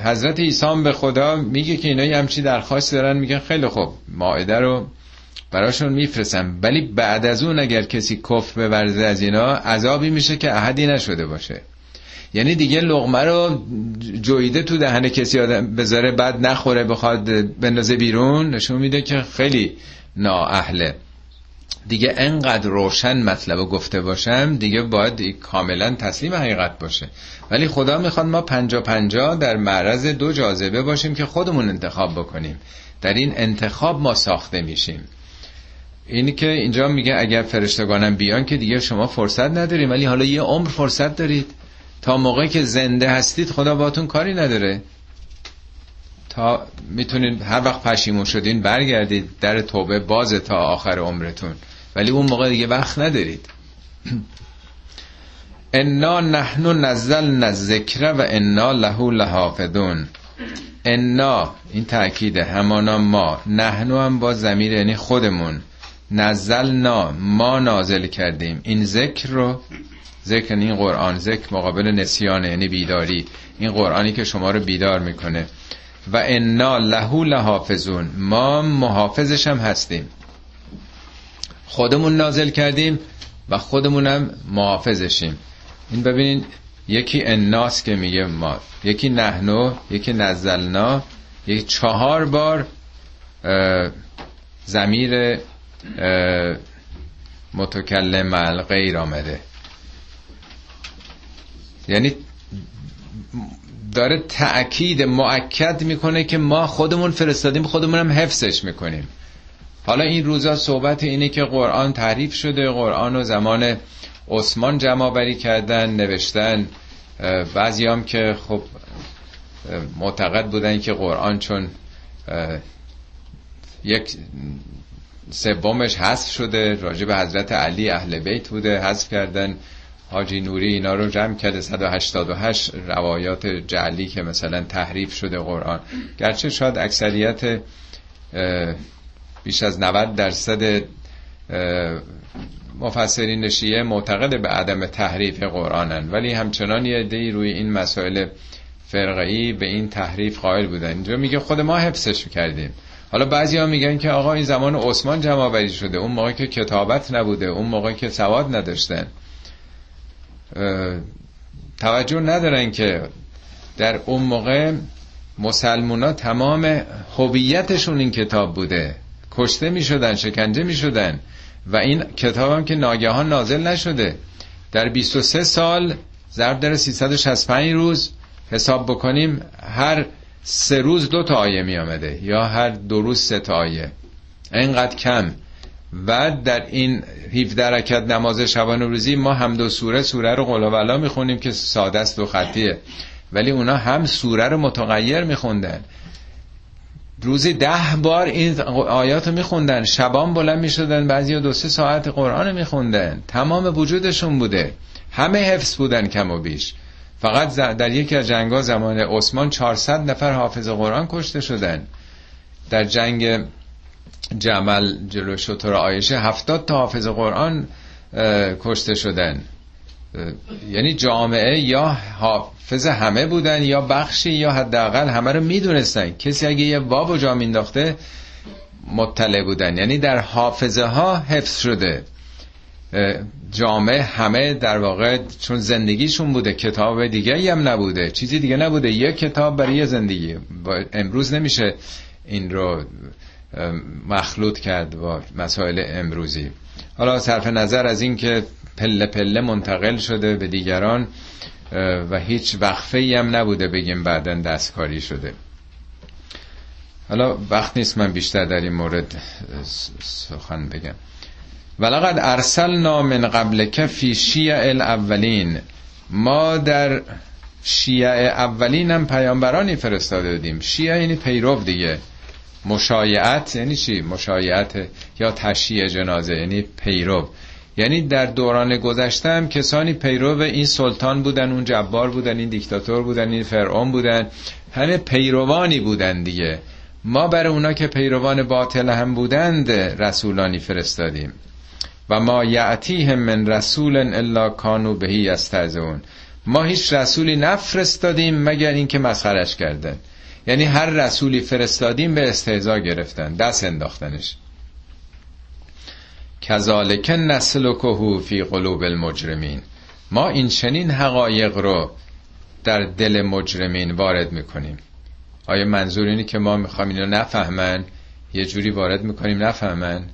حضرت عیسی به خدا میگه که اینا همچی درخواست دارن میگن خیلی خوب ماعده رو براشون میفرسم ولی بعد از اون اگر کسی کفر بورزه از اینا عذابی میشه که احدی نشده باشه. یعنی دیگه لغمه رو جویده تو دهن کسی آدم بذاره بعد نخوره بخواد بندازه بیرون نشون میده که خیلی نااهله. دیگه انقدر روشن مطلب گفته باشم دیگه باید کاملا تسلیم حقیقت باشه. ولی خدا می‌خواد ما پنجا پنجا در معرض دو جاذبه باشیم که خودمون انتخاب بکنیم. در این انتخاب ما ساخته میشیم. اینی که اینجا میگه اگر فرشتگانم بیان که دیگه شما فرصت نداریم ولی حالا یه عمر فرصت دارید. تا موقعی که زنده هستید خدا باتون کاری نداره. تا می‌تونید هر وقت پشیمون شدین برگردید در توبه باز تا آخر عمرتون. ولی اون موقع دیگه وقت ندارید. انا نحنو نزل ذکر و انا له لحافظون. انا این تأکیده همانا ما. نحنو هم با زمیر یعنی خودمون. نزلنا ما نازل کردیم. این ذکر رو ذکر یعنی این قرآن ذکر مقابل نسیان یعنی بیداری. این قرآنی که شما رو بیدار می‌کنه. و انا لهو لحافظون. ما محافظش هم هستیم. خودمون نازل کردیم و خودمونم محافظشیم. این ببینین یکی اناس که میگه ما یکی نحنو یکی نزلنا یکی چهار بار زمیر متکلم غیر آمده. یعنی داره تأکید معکد می‌کنه که ما خودمون فرستادیم خودمون هم حفظش می‌کنیم. حالا این روزا صحبت اینه که قرآن تعریف شده قرآن و زمان عثمان جمع بری کردن نوشتن. بعضی هم که خب معتقد بودن که قرآن چون یک سومش حذف شده. راجع به حضرت علی اهل بیت بوده حذف کردن. حاجی نوری اینا رو جمع کرده. 188 روایات جعلی که مثلا تحریف شده قرآن. گرچه شاید اکثریت بیش از 90 درصد مفسرین شیعه معتقد به عدم تحریف قرآنن. ولی همچنان یه عده‌ای روی این مسائل فرقه‌ای به این تحریف قائل بودن. اینجا میگه خود ما حفظش کردیم. حالا بعضی ها میگن که آقا این زمان عثمان جمع شده. اون موقع که کتابت نبوده. اون موقع که سواد نداشتن. توجه ندارن که در اون موقع مسلمونا تمام هویتشون این کتاب بوده. کشته می شدن شکنجه می شدن و این کتاب هم که ناگهان نازل نشده. در 23 سال ضرب در 365 روز حساب بکنیم هر سه روز دو تا آیه می آمده یا هر دو روز سه تا آیه. اینقدر کم. و در این 17 رکت نماز شبانه روزی ما هم دو سوره سوره رو قلوبلا می‌خونیم که ساده است و خطیه. ولی اونا هم سوره رو متغیر میخوندن روزی ده بار این آیات رو میخوندن شبان بلند می‌شدن بعضی دو سه ساعت قرآن میخوندن تمام وجودشون بوده. همه حفظ بودن کم و بیش. فقط در یکی از جنگا زمان عثمان 400 نفر حافظ قرآن کشته شدن در جنگ جمل جلو شطور آیشه هفتاد تا حافظ قرآن کشته شدن یعنی جامعه یا حافظ همه بودن یا بخشی یا حداقل همه رو می‌دونستن. کسی اگه یه باب و جا مینداخته مطلع بودن. یعنی در حافظه ها حفظ شده. جامعه همه در واقع چون زندگیشون بوده کتاب دیگه هم نبوده. چیزی دیگه نبوده. یه کتاب برای زندگی. امروز نمیشه این رو مخلوط کرد با مسائل امروزی. حالا صرف نظر از این که پله پله منتقل شده به دیگران و هیچ وقفه ای هم نبوده بگیم بعدا دستکاری شده. حالا وقت نیست من بیشتر در این مورد سخن بگم. ولقد ارسلنا من قبل فی شیع الاولین. ما در شیع اولین هم پیامبرانی فرستاده بودیم. شیع یعنی پیرو دیگه. مشایعت یعنی چی؟ مشایعت یا تشییع جنازه یعنی پیرو. یعنی در دوران گذشته هم کسانی پیرو این سلطان بودن اون جبار بودن این دیکتاتور بودن این فرعون بودن همه پیروانی بودن دیگه. ما برای اونا که پیروان باطل هم بودند رسولانی فرستادیم. و ما یعتیهم من رسول الا کانو بهی استهزئون ما هیچ رسولی نفرستادیم مگر اینکه مسخرش کردن. یعنی هر رسولی فرستادیم به استهزا گرفتن دست انداختنش. کذالک نسل و فی قلوب المجرمین. ما این چنین حقایق رو در دل مجرمین وارد می‌کنیم. آیا منظور اینه که ما می‌خوایم اینو نفهمن؟ یه جوری وارد می‌کنیم نفهمن؟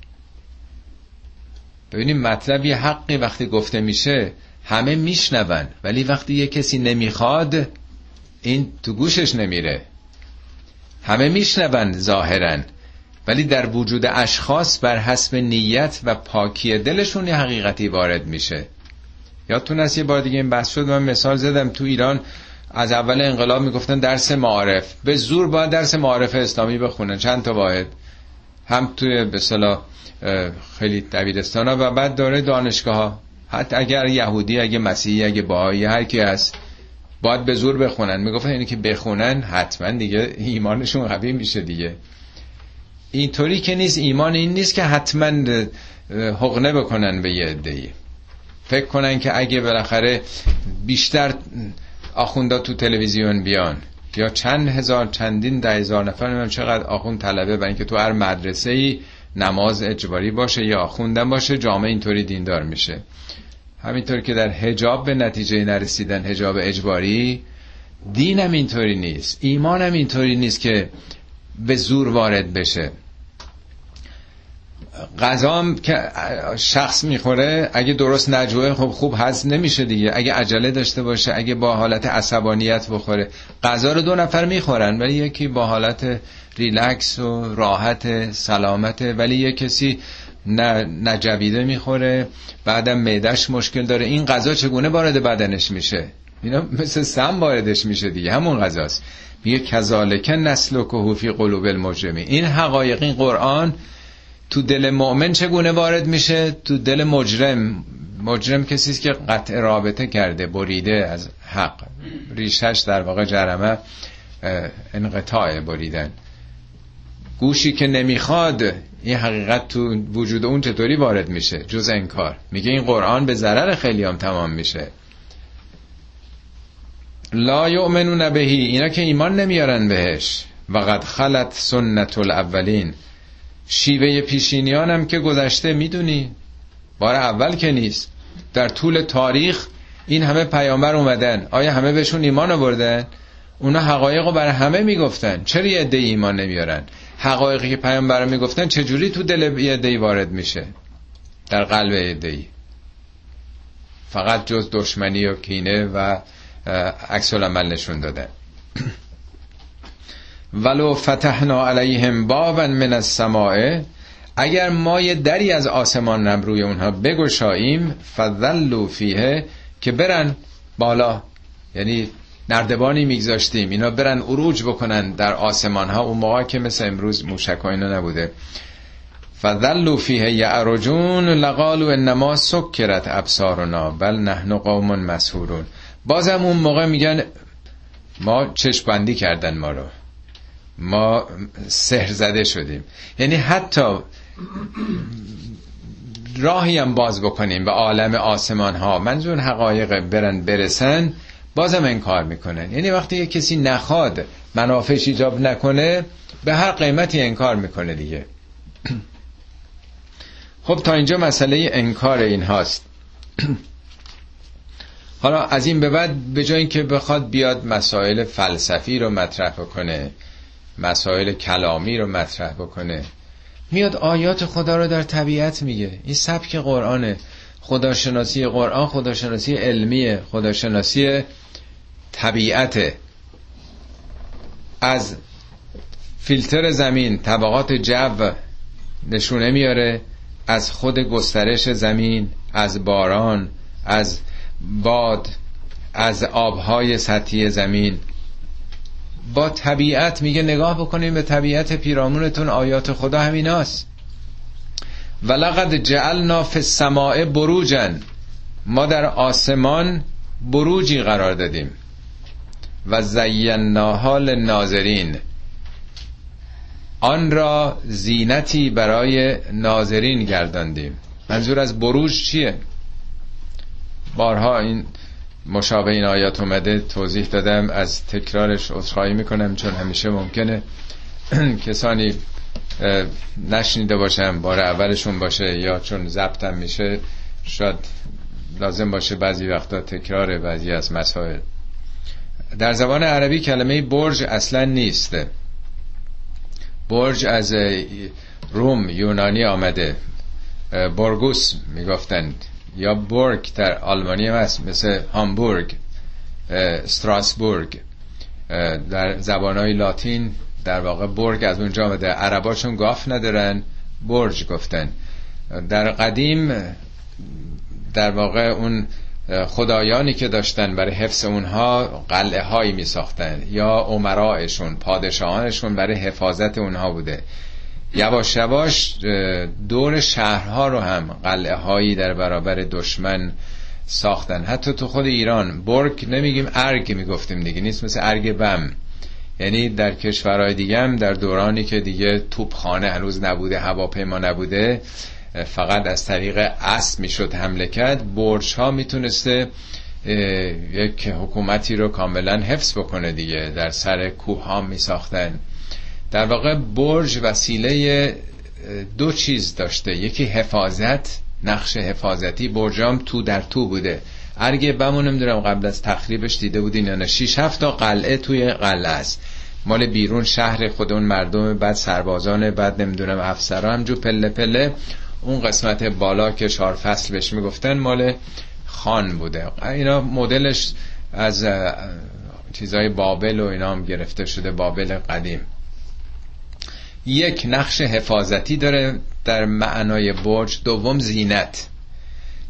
ببینیم مطلب یه حقی وقتی گفته میشه همه میشنون. ولی وقتی یه کسی نمی‌خواد این تو گوشش نمیره. همه میشنون ظاهرا. ولی در وجود اشخاص بر حسب نیت و پاکی دلشون یه حقیقتی وارد میشه. یادتون است یه بار دیگه این بحث شد من مثال زدم تو ایران. از اول انقلاب می‌گفتن درس معارف. به زور باید درس معارف اسلامی بخونن. چند تا واحد. هم توی به صلاح خیلی دبیرستان ها و بعد داره دانشگاه ها حتی اگر یهودی اگه مسیحی اگه باهایی هر کی هست باید به زور بخونن. می‌گفتن اینی که بخونن حتما دیگه ایمانشون قوی میشه دیگه. اینطوری که نیست ایمان این نیست که حتما حقنه بکنن به یه عده‌ای. فکر کنن که اگه بالاخره بیشتر آخوندا تو تلویزیون بیان. یا چند هزار چندین ده هزار نفر نمیم چقدر آخوند طلبه برای اینکه تو هر مدرسه ای نماز اجباری باشه یا آخوندن باشه جامعه اینطوری دیندار میشه. همینطور که در هجاب به نتیجه نرسیدن هجاب اجباری دینم اینطوری نیست ایمانم اینطوری نیست که به زور وارد بشه. غذام که شخص می‌خوره اگه درست نجوه خب خوب هضم نمیشه دیگه. اگه عجله داشته باشه اگه با حالت عصبانیت بخوره. غذا رو دو نفر می‌خورن ولی یکی با حالت ریلکس و راحت سلامته ولی یه کسی نجویده می‌خوره. بعدم معدش مشکل داره. این غذا چگونه وارد بدنش میشه؟ اینا مثل سم واردش میشه دیگه. همون غذاست. میگه کذالک نسل و کهوفی قلوب المجرمی این حقایق این قرآن تو دل مؤمن چگونه وارد میشه؟ تو دل مجرم. مجرم کسی است که قطع رابطه کرده بریده از حق. ریشش در واقع جرمه انقطاع بریدن. گوشی که نمی‌خواد این حقیقت تو وجود اون چطوری وارد میشه؟ جز انکار. میگه این قرآن به ضرر خیلی هم تمام میشه. لا یؤمنون بهی. اینا که ایمان نمیارن بهش. وقد خلت سنت الاولین. شیوه پیشینیان هم که گذشته می‌دونی. بار اول که نیست. در طول تاریخ این همه پیامبر اومدن. آیا همه بهشون ایمان آوردن؟ اونا حقایق رو برای همه می‌گفتن. چرا یه عده ایمان نمیارن؟ حقایقی که پیامبر می‌گفتن چجوری تو دل یه عده وارد میشه؟ در قلب عده فقط جز دشمنی و کینه و عکس العمل نشون دادن. ولو فتحنا علیهم بابا من السماء اگر ما یه دری از آسمان نم روی اونها بگشاییم فذلوا فیه که برن بالا. یعنی نردبانی میگذاشتیم. اینا برن اروج بکنن در آسمان ها اون موقع که مثل امروز موشک اینا نبوده. فذلوا فیه یعرجون لقالوا انما سکرت ابصارنا بل نحن قوم مسحورون. بازم اون موقع میگن ما چشم بندی کردن ما رو. ما سهر زده شدیم. یعنی حتی راهی هم باز بکنیم به عالم آسمان ها منظور حقایق برن برسن بازم انکار می‌کنن یعنی وقتی یه کسی نخواد منافش ایجاب نکنه به هر قیمتی انکار می‌کنه دیگه. خب تا اینجا مسئله انکار این هاست. حالا از این به بعد به جای اینکه بخواد بیاد مسائل فلسفی رو مطرح بکنه مسائل کلامی رو مطرح بکنه. میاد آیات خدا رو در طبیعت میگه. این سبک قرآنه. خداشناسی قرآن خداشناسی علمیه. خداشناسی طبیعت از فیلتر زمین طبقات جو نشونه میاره. از خود گسترش زمین از باران از باد از آبهای سطحی زمین. با طبیعت میگه نگاه بکنیم به طبیعت پیرامونتون آیات خدا همیناست ولقد جعلنا فی السماء بروجا. ما در آسمان بروجی قرار دادیم. و زیناها للناظرین. آن را زینتی برای ناظرین گرداندیم. منظور از بروج چیه؟ بارها این مشابه این آیات اومده توضیح دادم از تکرارش عذرخواهی می‌کنم چون همیشه ممکنه کسانی نشنیده باشم بار اولشون باشه یا چون ضبطم میشه شاید لازم باشه بعضی وقتا تکرار بعضی از مسائل. در زبان عربی کلمه برج اصلا نیست. برج از روم یونانی آمده. برگوس می‌گفتند. یا بورگ در آلمانی هم هست مثل هامبورگ استراسبورگ در زبانهای لاتین در واقع برگ از اونجا آمده. عربا چون گاف ندارن برج گفتن. در قدیم در واقع اون خدایانی که داشتن برای حفظ اونها قلعه هایی می ساختن یا عمرائشون پادشاهانشون برای حفاظت اونها بوده. یواش یواش دور شهرها رو هم قلعه هایی در برابر دشمن ساختن. حتی تو خود ایران برگ نمیگیم ارگ می‌گفتیم دیگه نیست مثل ارگ بم. یعنی در کشورهای دیگه هم در دورانی که دیگه توپخانه هنوز نبوده هواپیما نبوده فقط از طریق اسب می‌شد حمله کرد. برج ها می‌تونسته یک حکومتی رو کاملا حفظ بکنه دیگه در سر کوه ها میساختن. در واقع برج وسیله دو چیز داشته. یکی حفاظت نقش حفاظتی. برجام تو در تو بوده. ارگه بمون نمی‌دونم قبل از تخریبش دیده بودین یا نه 6 7 تا قلعه توی قلعه است. مال بیرون شهر خود اون مردم بعد سربازان بعد نمی‌دونم افسرا همجور پله پله. اون قسمت بالا که چهار فصل بهش می‌گفتن مال خان بوده. اینا مدلش از چیزای بابل و اینا هم گرفته شده بابل قدیم. یک نقش حفاظتی داره در معنای برج دوم زینت.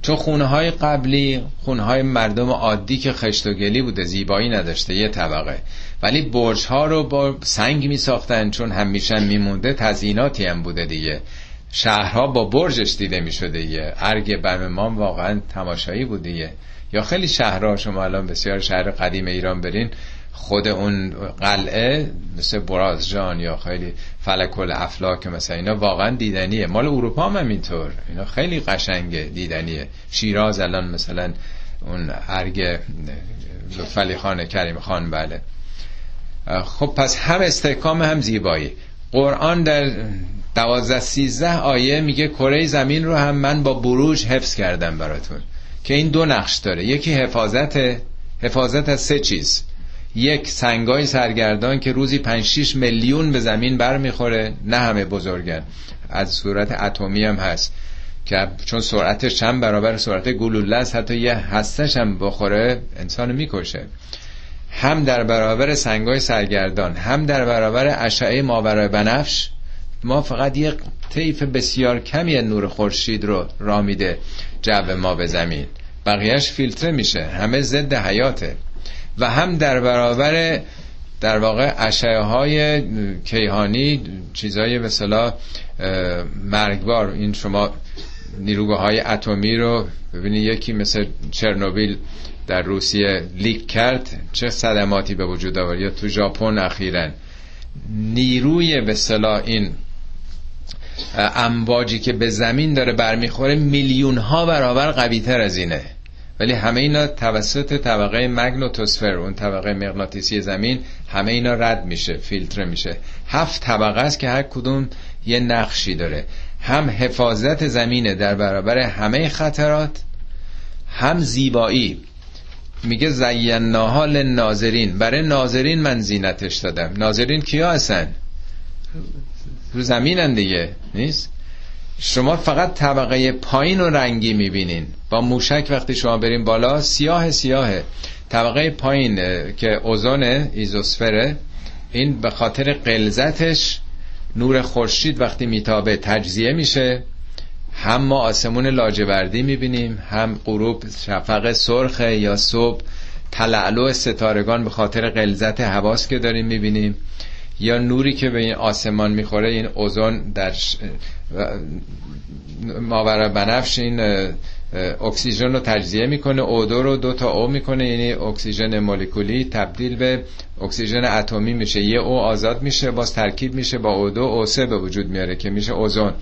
چون خونه های قبلی خونه های مردم عادی که خشت و گلی بوده زیبایی نداشته یه طبقه. ولی برج ها رو با سنگ می ساختن چون همیشه میمونده تزییناتی هم بوده دیگه. شهرها با برجش دیده می شده یه ارگ برممان واقعا تماشایی بوده یا خیلی شهرها شما الان بسیار شهر قدیم ایران برین خود اون قلعه مثل برازجان یا خیلی فلک افلاک مثلا اینا واقعا دیدنیه. مال اروپا هم اینطور اینا خیلی قشنگه دیدنیه. شیراز الان مثلا اون ارگ لطفعلی خان کریم خان بله. خب پس هم استحکام هم زیبایی. قرآن در دوازده سیزده آیه میگه کره زمین رو هم من با بروج حفظ کردم براتون که این دو نقش داره. یکی حفاظت حفاظت از سه چیز. یک سنگای سرگردان که روزی 5 6 میلیون به زمین بر می‌خوره نه همه بزرگن. از صورت اتمی هم هست که چون سرعتش چند برابر سرعت گلوله است حتی یه هستش هم بخوره انسان می‌کشه. هم در برابر سنگای سرگردان هم در برابر اشعه ماورای بنفش ما فقط یه طیف بسیار کمی نور خورشید رو را میده جو ما به زمین. بقیهش فیلتر میشه همه ضد حیاته. و هم در برابر در واقع اشعه های کیهانی چیزای به صلاح مرگبار. این شما نیروگاه های اتمی رو ببینید یکی مثل چرنوبیل در روسیه لیک کرد چه صدماتی به وجود آورد یا تو ژاپن اخیرا. نیروی به صلاح این امواجی که به زمین داره برمیخوره میلیون ها برابر قوی تر از اینه. ولی همه اینا توسط طبقه مگنوتوسفر اون طبقه مغناطیسی زمین همه اینا رد میشه فیلتر میشه. هفت طبقه است که هر کدوم یه نقشی داره. هم حفاظت زمینه در برابر همه خطرات هم زیبایی. میگه زیناها للناظرین. برای ناظرین من زینتش دادم. ناظرین کیا هستن؟ رو زمینن دیگه نیست؟ شما فقط طبقه پایین و رنگی می‌بینین. با موشک وقتی شما برین بالا سیاه سیاهه. طبقه پایین که اوزون ایزوسفره این به خاطر قلزتش نور خورشید وقتی میتابه تجزیه میشه. هم ما آسمون لاجوردی می‌بینیم هم غروب شفق سرخ یا صبح تلعلو ستارگان به خاطر قلزت حواس که داریم می‌بینیم. یا نوری که به این آسمان می‌خوره این اوزون در ماورا بنفش این اکسیژن رو تجزیه می‌کنه او رو دو تا او می‌کنه یعنی اکسیژن مولکولی تبدیل به اکسیژن اتمی میشه. یه او آزاد میشه باز ترکیب میشه با او دو او سه به وجود میاره که میشه اوزون.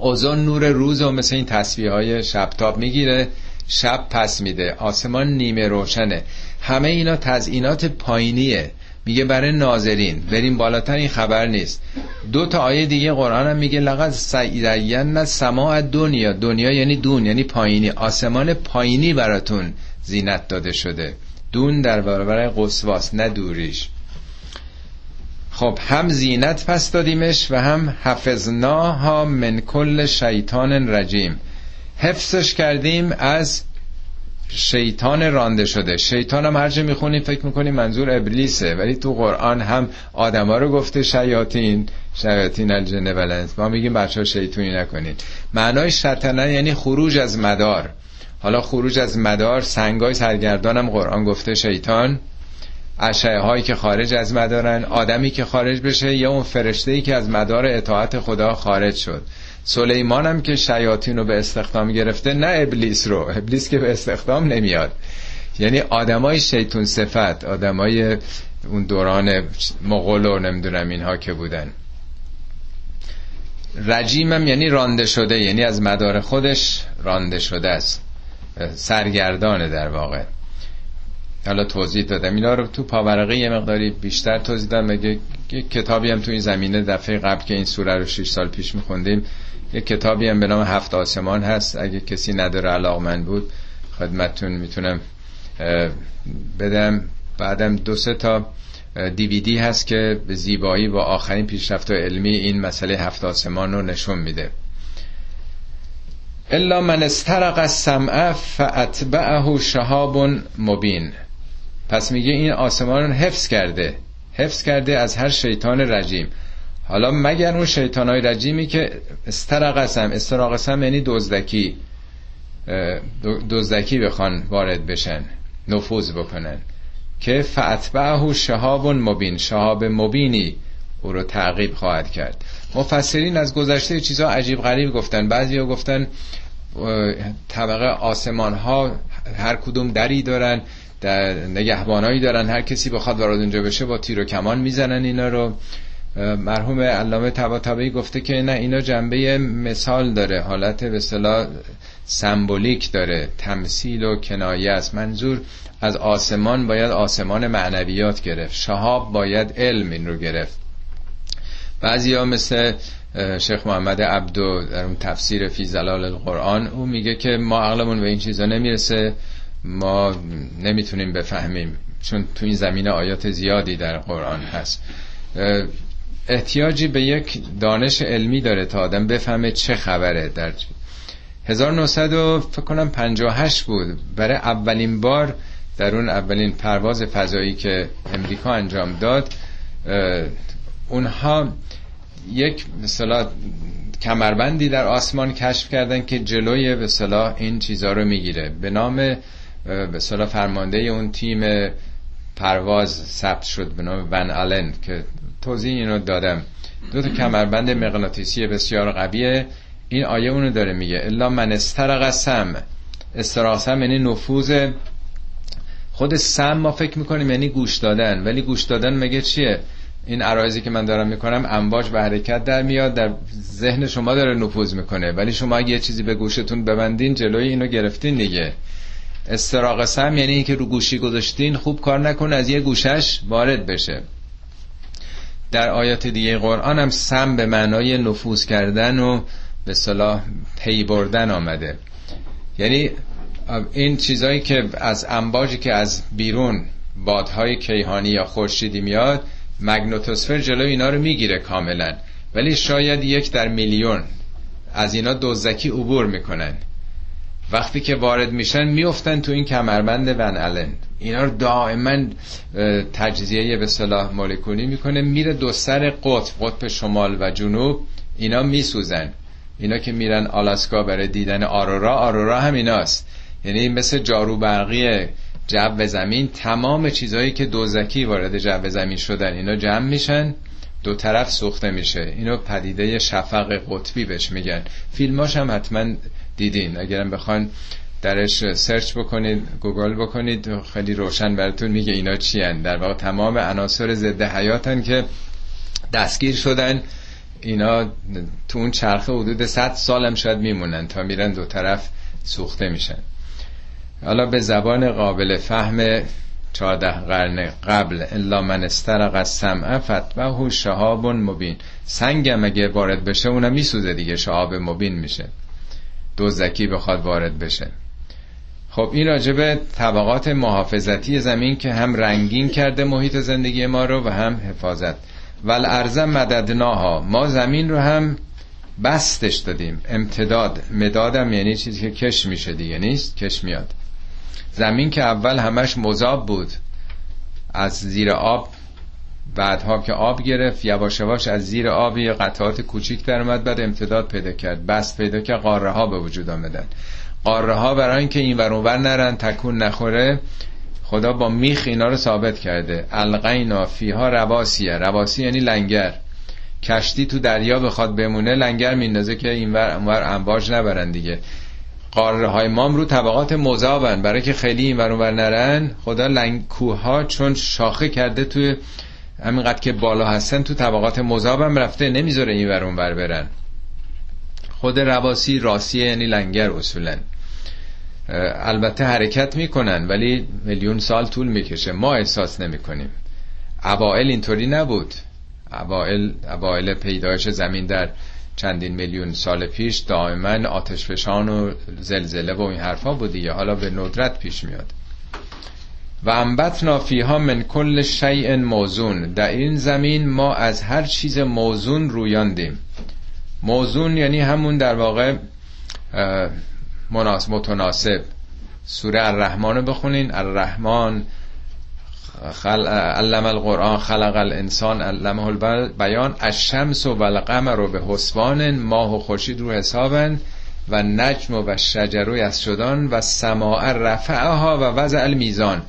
اوزون نور روز و مثل این تصویه های شبتاب می‌گیره شب پس میده. آسمان نیمه روشنه. همه اینا تزئینات پایینیه. میگه برای ناظرین. بریم بالاتر این خبر نیست. دو تا آیه دیگه قرآن هم میگه لقد سیدین سماع دنیا دنیا یعنی دون یعنی پایینی. آسمان پایینی براتون زینت داده شده. دون در برابر قصواس نه دوریش. خب هم زینت پس دادیمش و هم حفظناها من کل شیطان رجیم. حفظش کردیم از شیطان رانده شده. شیطان هم هرچه می‌خونیم فکر می‌کنیم منظور ابلیسه. ولی تو قرآن هم آدما رو گفته شیاطین شیاطین الجنه ولنس ما میگیم بچه ها شیطونی نکنین معنای شطنه یعنی خروج از مدار. حالا خروج از مدار سنگای سرگردان هم قرآن گفته شیطان. اشعه هایی که خارج از مدارن آدمی که خارج بشه یا اون فرشته ای که از مدار اطاعت خدا خارج شد. سلیمان هم که شیاطین رو به استخدام گرفته نه ابلیس رو. ابلیس که به استخدام نمیاد. یعنی آدمای شیطون صفت آدمای اون دوران مغول و نمی‌دونم اینها که بودن. رجیمم یعنی رانده شده یعنی از مدار خودش رانده شده است. سرگردانه در واقع. حالا توضیح دادم. اینا رو تو پاورقه یه مقداری بیشتر توضیح دادم. مگه کتابی هم تو این زمینه دفعه قبل که این سوره رو 6 سال پیش میخوندیم یه کتابی هم به نام هفت آسمان هست. اگه کسی نداره علاقمند بود خدمتتون می‌تونم بدم. بعدم دو سه تا دیویدی هست که به زیبایی با آخرین پیشرفت و علمی این مسئله هفت آسمان رو نشون میده. الا من استرق السمع فاتبعه شهاب مبین. پس میگه این آسمان رو حفظ کرده. حفظ کرده از هر شیطان رجیم. حالا مگر اون شیطان های رجیمی که استرقسم استراقسم یعنی دزدکی. دزدکی بخوان وارد بشن نفوذ بکنن. که فعتبعه شهاب مبین. شهاب مبینی او رو تعقیب خواهد کرد. مفسرین از گذشته چیزها عجیب غریب گفتن. بعضی ها گفتن طبقه آسمان ها هر کدوم دری دارن در نگهبانایی دارن. هر کسی بخواد وارد اونجا بشه با تیر و کمان می‌زنن اینا رو. مرحوم علامه طباطبایی گفته که نه اینا جنبه مثال داره. حالت به اصطلاح سمبولیک داره. تمثیل و کنایه است. منظور از آسمان باید آسمان معنویات گرفت. شهاب باید علم این رو گرفت. بعضی ها مثل شیخ محمد عبدو در اون تفسیر فی زلال القرآن او میگه که ما عقلمون به این چیزا نمی‌رسه. ما نمی‌تونیم بفهمیم چون تو این زمینه آیات زیادی در قرآن هست. احتیاجی به یک دانش علمی داره تا آدم بفهمه چه خبره در 1900 فکر کنم 58 بود. برای اولین بار در اون اولین پرواز فضایی که امریکا انجام داد اونها یک مثلا کمربندی در آسمان کشف کردن که جلوی به این چیزها رو می‌گیره. به نام به فرمانده اون تیم پرواز ثبت شد به نام ون آلن که توضیح اینو دادم. دو تا کمربند مغناطیسی بسیار قویه. این آیه اونو داره میگه. الا من استرق سم. استراقسم یعنی نفوذ. خود سم ما فکر می‌کنیم یعنی گوش دادن. ولی گوش دادن مگه چیه؟ این عرایزی که من دارم می‌کنم امواج به حرکت در میاد در ذهن شما داره نفوذ می‌کنه. ولی شما اگه یه چیزی به گوشتون ببندین جلوی اینو گرفتین دیگه. استراق سم یعنی اینکه رو گوشی گذاشتین خوب کار نکن از یه گوشش وارد بشه. در آیات دیگه قرآن هم سم به معنای نفوذ کردن و به صلاح پی بردن آمده. یعنی این چیزایی که از انباجی که از بیرون بادهای کیهانی یا خورشیدی میاد مگنوتوسفر جلو اینا رو می‌گیره کاملا. ولی شاید یک در میلیون از اینا دوزکی عبور می‌کنن. وقتی که وارد میشن میفتن تو این کمربند ون الن اینا رو دائما تجزیه به صلاح مولکولی می‌کنه. میره دو سر قطب قطب شمال و جنوب. اینا میسوزن. اینا که میرن آلاسکا برای دیدن آرورا آرورا هم ایناست. یعنی مثل جارو برقی جو زمین تمام چیزهایی که دزدکی وارد جو زمین شدن اینا جمع میشن. دو طرف سوخته میشه. اینو پدیده شفق قطبی بهش میگن. فیلماش هم حتما دیدین. اگرم بخوان درش search بکنید گوگل بکنید خیلی روشن براتون میگه اینا چی هن. در واقع تمام عناصر ضد حیاتن که دستگیر شدن. اینا تو اون چرخه حدود 100 سالم شاید میمونن تا میرن دو طرف سوخته میشن. حالا به زبان قابل فهم چهارده قرن قبل الا من استرق از سمع فتبه شهاب مبین. سنگم اگه وارد بشه اونم میسوزه دیگه شهاب مبین میشه. دو زکی بخواد وارد بشه. خب این راجب طبقات محافظتی زمین که هم رنگین کرده محیط زندگی ما رو و هم حفاظت. ول ارزم مددناها. ما زمین رو هم بستش دادیم. امتداد. مدادم یعنی چیزی که کش میشه دیگه. نیست؟ کش میاد. زمین که اول همش مذاب بود. از زیر آب بعدها که آب گرفت یواش یواش از زیر آب یه قطعات کوچیک در اومد بعد امتداد پیدا کرد. بس پیدا که قاره ها به وجود آمدن. قاره ها برای اینکه این ور نرن تکون نخوره خدا با میخ اینا رو ثابت کرده. القینا فیها رواسیه. رواسی یعنی لنگر. کشتی تو دریا بخواد بمونه لنگر میندازه که اینور اونور انباج نبرن دیگه. قاره های مام رو طبقات مذابن برای که خیلی این ور نرن خدا لنگ کوه چون شاخه کرده توی همینقدر که بالا هستن تو طبقات مذابم رفته نمی‌ذاره این ور بر برن. خود رواسی راسیه یعنی لنگر اصولا. البته حرکت می‌کنن ولی میلیون سال طول می‌کشه. ما احساس نمی‌کنیم. اوائل اینطوری نبود. اوائل اوائل پیدایش زمین در چندین میلیون سال پیش دائما آتش فشان و زلزله و این حرفا بود حالا به ندرت پیش میاد. و انبتنا فیها من کل شیء موزون. در این زمین ما از هر چیز موزون رویاندیم. موزون یعنی همون در واقع متناسب. سوره الرحمن رو بخونین. الرحمن خل... علم القرآن خلق الانسان علمه البیان. الشمس و القمر رو به حسبان ماه و خورشید رو حسابن. و نجم و شجر از شدان. و سماع رفعها و وضع المیزان.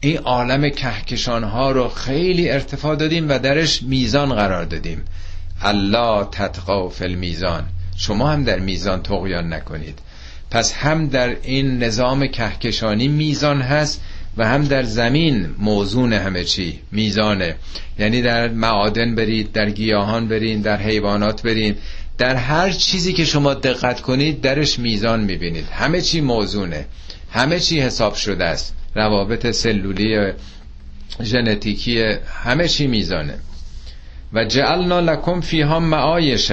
این عالم کهکشان ها رو خیلی ارتفاع دادیم و درش میزان قرار دادیم. الله تتقا فی المیزان. شما هم در میزان تقیان نکنید. پس هم در این نظام کهکشانی میزان هست و هم در زمین موزون همه چی میزانه. یعنی در معادن برید در گیاهان برید در حیوانات برید. در هر چیزی که شما دقت کنید درش میزان می‌بینید. همه چی موزونه. همه چی حساب شده است. روابط سلولی ژنتیکی همه چی میزانه. و جعلنا لکم فیها معایش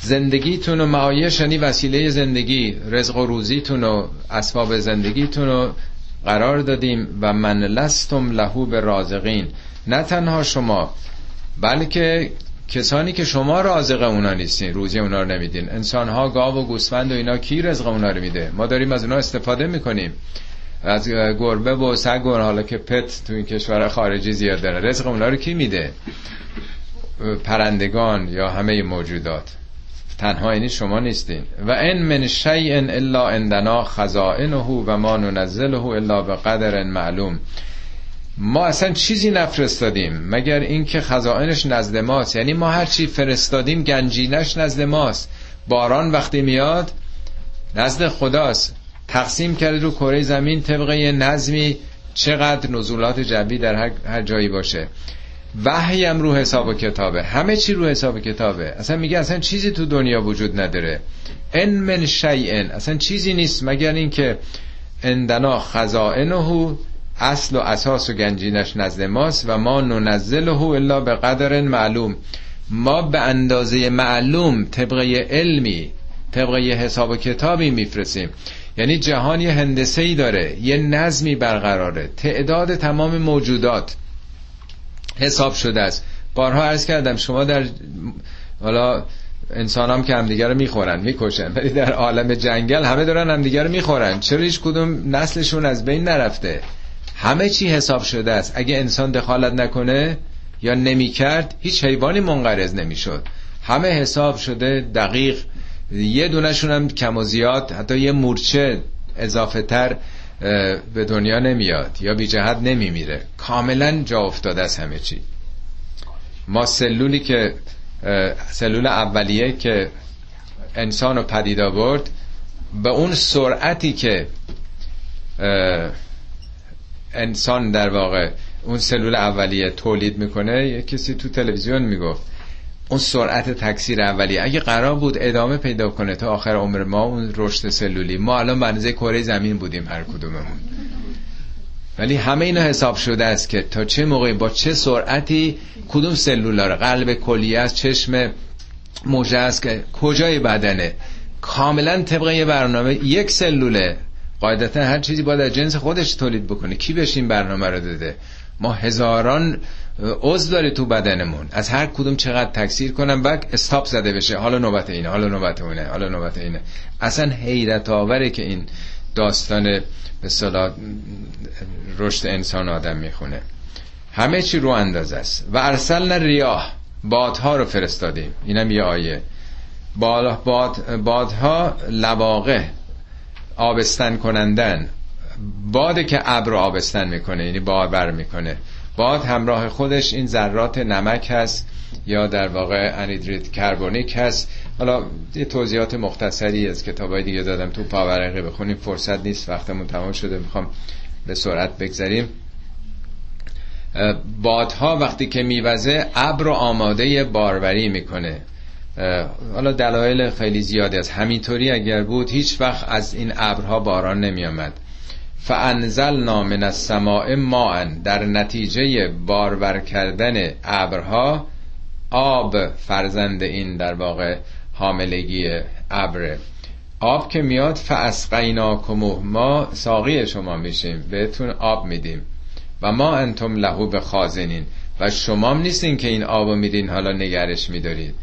زندگیتون و معایش یعنی وسیله زندگی رزق و روزیتون و اسباب زندگیتون رو قرار دادیم. و من لستم لهو به رازقین. نه تنها شما بلکه کسانی که شما رازق اونا نیستین روزی اونا رو نمیدین. انسان ها گاو و گوسفند و اینا کی رزق اونا رو میده؟ ما داریم از اونا استفاده می‌کنیم. از گربه و سگ و حالا که پت تو این کشور خارجی زیاد داره. رزق اونا رو کی میده؟ پرندگان یا همه موجودات. تنها اینی شما نیستین. و ان من شیء الا عندنا خزائنه و ما ننزله الا به قدر معلوم. ما اصلا چیزی نفرستادیم مگر اینکه خزائنش نزد ماست. یعنی ما هر چی فرستادیم گنجینش نزد ماست. باران وقتی میاد نزد خداست. تقسیم کرده رو کره زمین طبق یه نظمی چقدر نزولات جوی در هر, هر جایی باشه. وحی هم رو حساب و کتابه. همه چی رو حساب و کتابه. اصلا میگه اصلا چیزی تو دنیا وجود نداره. ان من شیئن. اصلا چیزی نیست مگر اینکه اندنا خزائنه اصل و اساس و گنجینش نزد ماست و ما ننزله الا به قدر معلوم. ما به اندازه معلوم طبقه علمی طبقه حساب و کتابی میفرسیم یعنی جهان یه هندسه ای داره یه نظمی برقراره. تعداد تمام موجودات حساب شده است. بارها عرض کردم شما در حالا انسان هم که همدیگه رو می‌خورن می‌کشن ولی در عالم جنگل همه دارن همدیگه رو می‌خورن. چرا هیچ کدوم نسلشون از بین نرفته؟ همه چی حساب شده است. اگه انسان دخالت نکنه یا نمی‌کرد هیچ حیوانی منقرض نمی‌شد. همه حساب شده دقیق یه دونشون هم کم و زیاد حتی یه مورچه اضافه تر به دنیا نمیاد یا بی جهت نمیمیره. کاملا جا افتاده از همه چی. ما سلولی که سلول اولیه که انسان رو پدید آورد به اون سرعتی که انسان در واقع اون سلول اولیه تولید می‌کنه یه کسی تو تلویزیون می‌گفت اون سرعت تکثیر اولیه اگه قرار بود ادامه پیدا کنه تا آخر عمر ما اون رشد سلولی. ما الان بنزه کره زمین بودیم هر کدوممون. ولی همه اینا حساب شده است که تا چه موقعی با چه سرعتی کدوم سلول قلب کلیه است چشم موجه است که کجای بدنه. کاملا طبقه برنامه. یک سلوله. قاعدتا هر چیزی باید از جنس خودش تولید بکنه. کی بهش این برنامه رو داده؟ ما هزاران عضو داره تو بدنمون. از هر کدوم چقدر تکثیر کنم بک استاپ زده بشه. حالا نوبت اینه حالا نوبت اونه حالا نوبت اینه. اصلا حیرت آوره که این داستان به صلاح رشد انسان آدم می‌خونه. همه چی رو اندازه است. و ارسلنا ریاه. بادها رو فرستادیم. اینم یه آیه. باد باد بادها لواقه آبستن کنندن. باده که ابر آبستن می‌کنه یعنی باد بر می‌کنه. باد همراه خودش این ذرات نمک هست یا در واقع انیدریت کربونیک هست. حالا یه توضیحات مختصری از کتابای دیگه دادم. تو پاورقی بخونیم. فرصت نیست. وقتمون تمام شده. می‌خوام به سرعت بگذاریم بادها وقتی که میوزه ابر آماده باروری می‌کنه. حالا دلایل خیلی زیادی است. همینطوری اگر بود هیچ وقت از این ابرها باران نمیامد فانزلنا من السماء ماء. در نتیجه بارور کردن ابرها آب فرزند این در واقع حاملگی ابر. آب که میاد فاسقیناکمو ما ساقی شما میشیم بهتون آب میدیم. و ما انتم لهو به خازنین و شما نیستین که این آبو میدین حالا نگرش میدارید.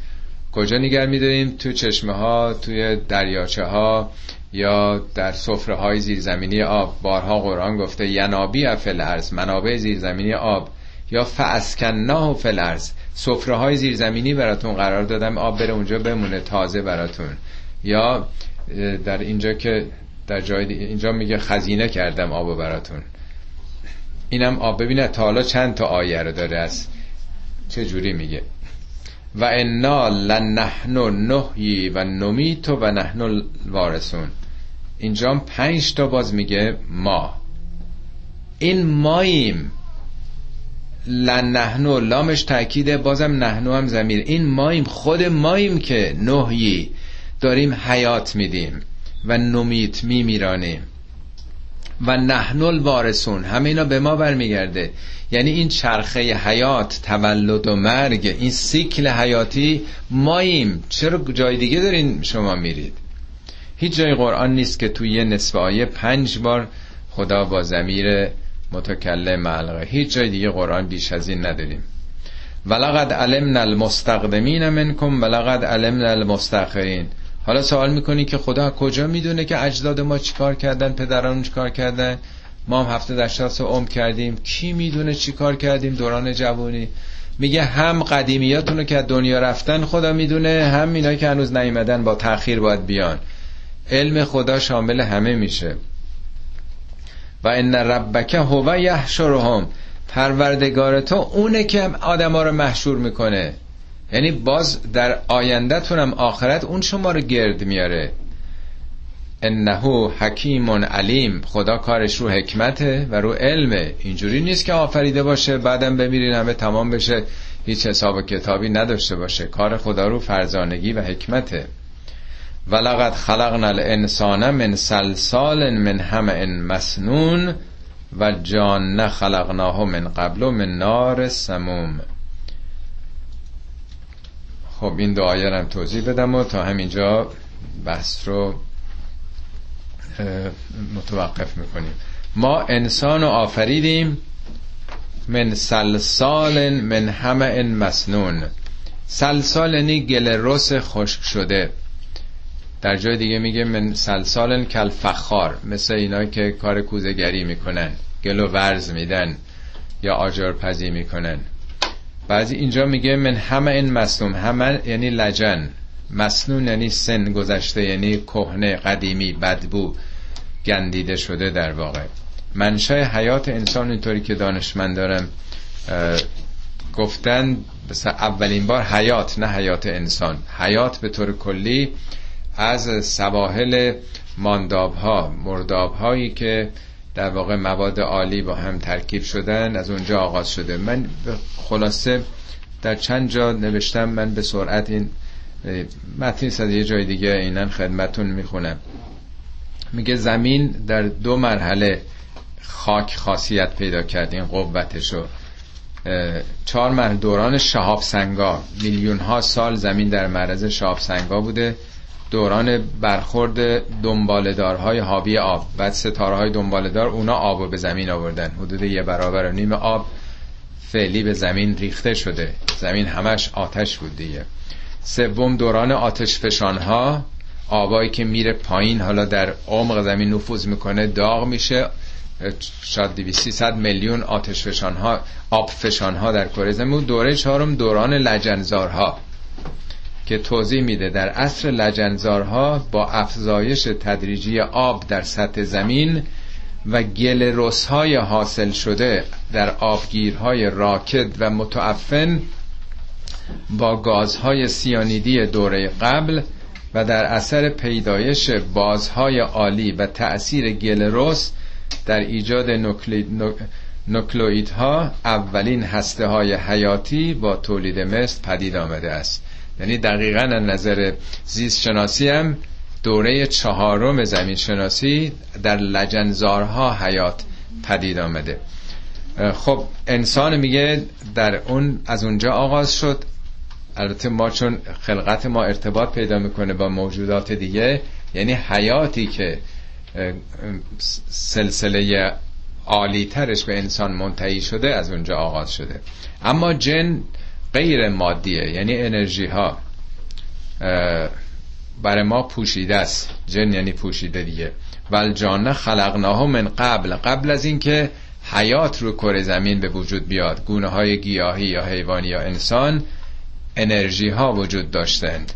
کجا نگر میداریم؟ تو چشمه ها توی دریاچه ها یا در سفره های زیرزمینی آب بارها قرآن گفته ینابی افل ارز منابع زیرزمینی آب یا فاسکناه فل ارز سفره های زیرزمینی براتون قرار دادم آب بره اونجا بمونه تازه براتون. یا در اینجا که در جای اینجا میگه خزینه کردم آب براتون. اینم آب. ببینه تا حالا چند تا آیه رو داره از چه جوری میگه. و انا لنحن نحیی و نمیت و نحن وارثون اینجا پنج تا باز میگه ما. این ماییم. لنحنو لامش تاکیده بازم نحنو هم زمیر این ماییم خود ماییم که نحیی داریم حیات میدیم و نمیت میمیرانیم. و نحنل وارثون همه اینا به ما برمیگرده. یعنی این چرخه حیات تولد و مرگ این سیکل حیاتی ماییم. چرا جای دیگه دارین شما میرید؟ هیچ جای قرآن نیست که توی یه نصف آیه پنج بار خدا با زمیر متکلم معلقه هیچ جای دیگه قرآن بیش از این نداریم ولقد علمنا المستقدمین منکم ولقد علمنا المستخرین حالا سوال می‌کنی که خدا کجا می‌دونه که اجداد ما چیکار کردن پدران چیکار کردن؟ ما هم هفته سال عمر کردیم. کی می‌دونه چیکار کردیم؟ دوران جوانی. میگه هم قدیمیاتونو که دنیا رفتن خدا می‌دونه هم اینا که هنوز نیومدن با تاخیر باید بیان. علم خدا شامل همه میشه. و ان ربک هو یحشرهم. پروردگار تو اونه که آدم ها رو محشور می‌کنه. یعنی باز در آیندهتونم آخرت اون شما رو گرد میاره. انه حکیم علیم. خدا کارش رو حکمته و رو علمه. اینجوری نیست که آفریده باشه بعدم بمیرین همه تمام بشه. هیچ حساب و کتابی نداشته باشه. کار خدا رو فرزانگی و حکمته. ولقد خلقنا الانسان من سلسال من همه مسنون و جان خلقناه من قبل من نار سموم. خب این دو آیه توضیح بدم و تا همینجا بحث رو متوقف می‌کنیم. ما انسان رو آفریدیم من سلسال من همه مسنون. سلسال یعنی گل رس خشک شده. در جای دیگه میگه من سلسال کل فخار مثل اینا که کار کوزگری می‌کنن گل و ورز میدن یا آجر پزی می‌کنن. بعضی اینجا میگه من همه این مسنون همه یعنی لجن. مسنون یعنی سن گذشته یعنی کهنه قدیمی بدبو گندیده شده در واقع. منشأ حیات انسان اینطوری که دانشمند دارم گفتن اولین بار حیات نه حیات انسان. حیات به طور کلی از سواحل مانداب ها مرداب هایی که در واقع مواد عالی با هم ترکیب شدن از اونجا آغاز شده. من خلاصه در چند جا نوشتم من به سرعت این متنی از یه جای دیگه اینن خدمتون می‌خونم. میگه زمین در دو مرحله خاک خاصیت پیدا کرد این قوتشو. چهار مرحله دوران شهاب سنگا میلیون ها سال زمین در معرض شهاب سنگا بوده. دوران برخورد دنبالدارهای حاوی آب بعد ستاره های دنبالدار اونا آب به زمین آوردن. حدود یه برابر نیم آب فعلی به زمین ریخته شده. زمین همش آتش بود دیگه. سوم دوران آتش فشان ها آبایی که میره پایین حالا در عمق زمین نفوذ می‌کنه داغ میشه. شاید 200 میلیون آتش فشان ها آب فشان ها در کره زمین دوره چهارم دوران لجنزارها. که توضیح میده. در عصر لجنزارها با افزایش تدریجی آب در سطح زمین و گل های حاصل شده در آبگیرهای راکد و متعفن با گازهای سیانیدی دوره قبل و در اثر پیدایش بازهای عالی و تأثیر گل در ایجاد نوکلوئیدها اولین هسته های حیاتی با تولید مثل پدید آمده است. یعنی دقیقا نظر زیست شناسی هم دوره چهارم زمین شناسی در لجنزارها حیات پدید آمده. خب انسان میگه در اون از اونجا آغاز شد. البته ما چون خلقت ما ارتباط پیدا می‌کنه با موجودات دیگه یعنی حیاتی که سلسله عالی ترش به انسان منتهی شده از اونجا آغاز شده. اما جن غیر مادیه یعنی انرژی ها. برای ما پوشیده است. جن یعنی پوشیده دیگه. ول جانه خلقناه من قبل. قبل از اینکه حیات رو کره زمین به وجود بیاد. گونه های گیاهی یا حیوانی یا انسان انرژی ها وجود داشتند.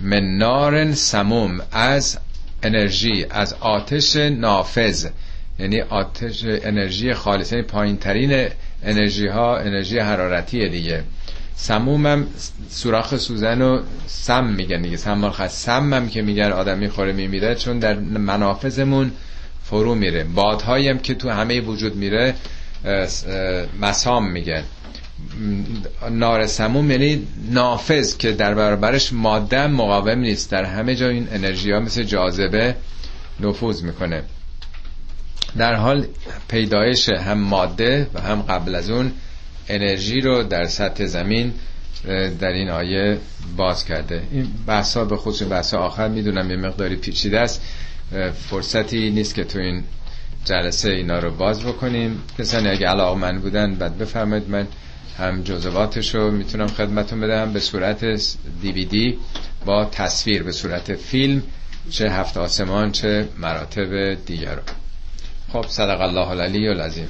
من نار سموم از انرژی از آتش نافذ. یعنی آتش انرژی خالص یعنی پایین ترین انرژی ها انرژی حرارتی دیگه. سمومم سوراخ سوزن و سم میگن دیگه. سم سم هم که میگن آدم می‌خوره میمیره چون در منافذمون فرو میره. بادهایی هم که تو همه وجود میره مسام میگن. نار سموم یعنی نافذ که در برابرش ماده مقاوم نیست. در همه جا این انرژی ها مثل جاذبه نفوذ می‌کنه. در حال پیدایش هم ماده و هم قبل از اون انرژی رو در سطح زمین در این آیه باز کرده. این بحثا به خصوص بحث آخر می‌دونم یه مقداری پیچیده است. فرصتی نیست که تو این جلسه اینا رو باز بکنیم. کسانی اگه علاقه من بودن بعد بفرمایید. من هم جزواتش رو می‌تونم خدمتون بدم. به صورت دیویدی با تصویر به صورت فیلم چه هفت آسمان چه مراتب دیگر رو خب صدق الله العلی العظیم.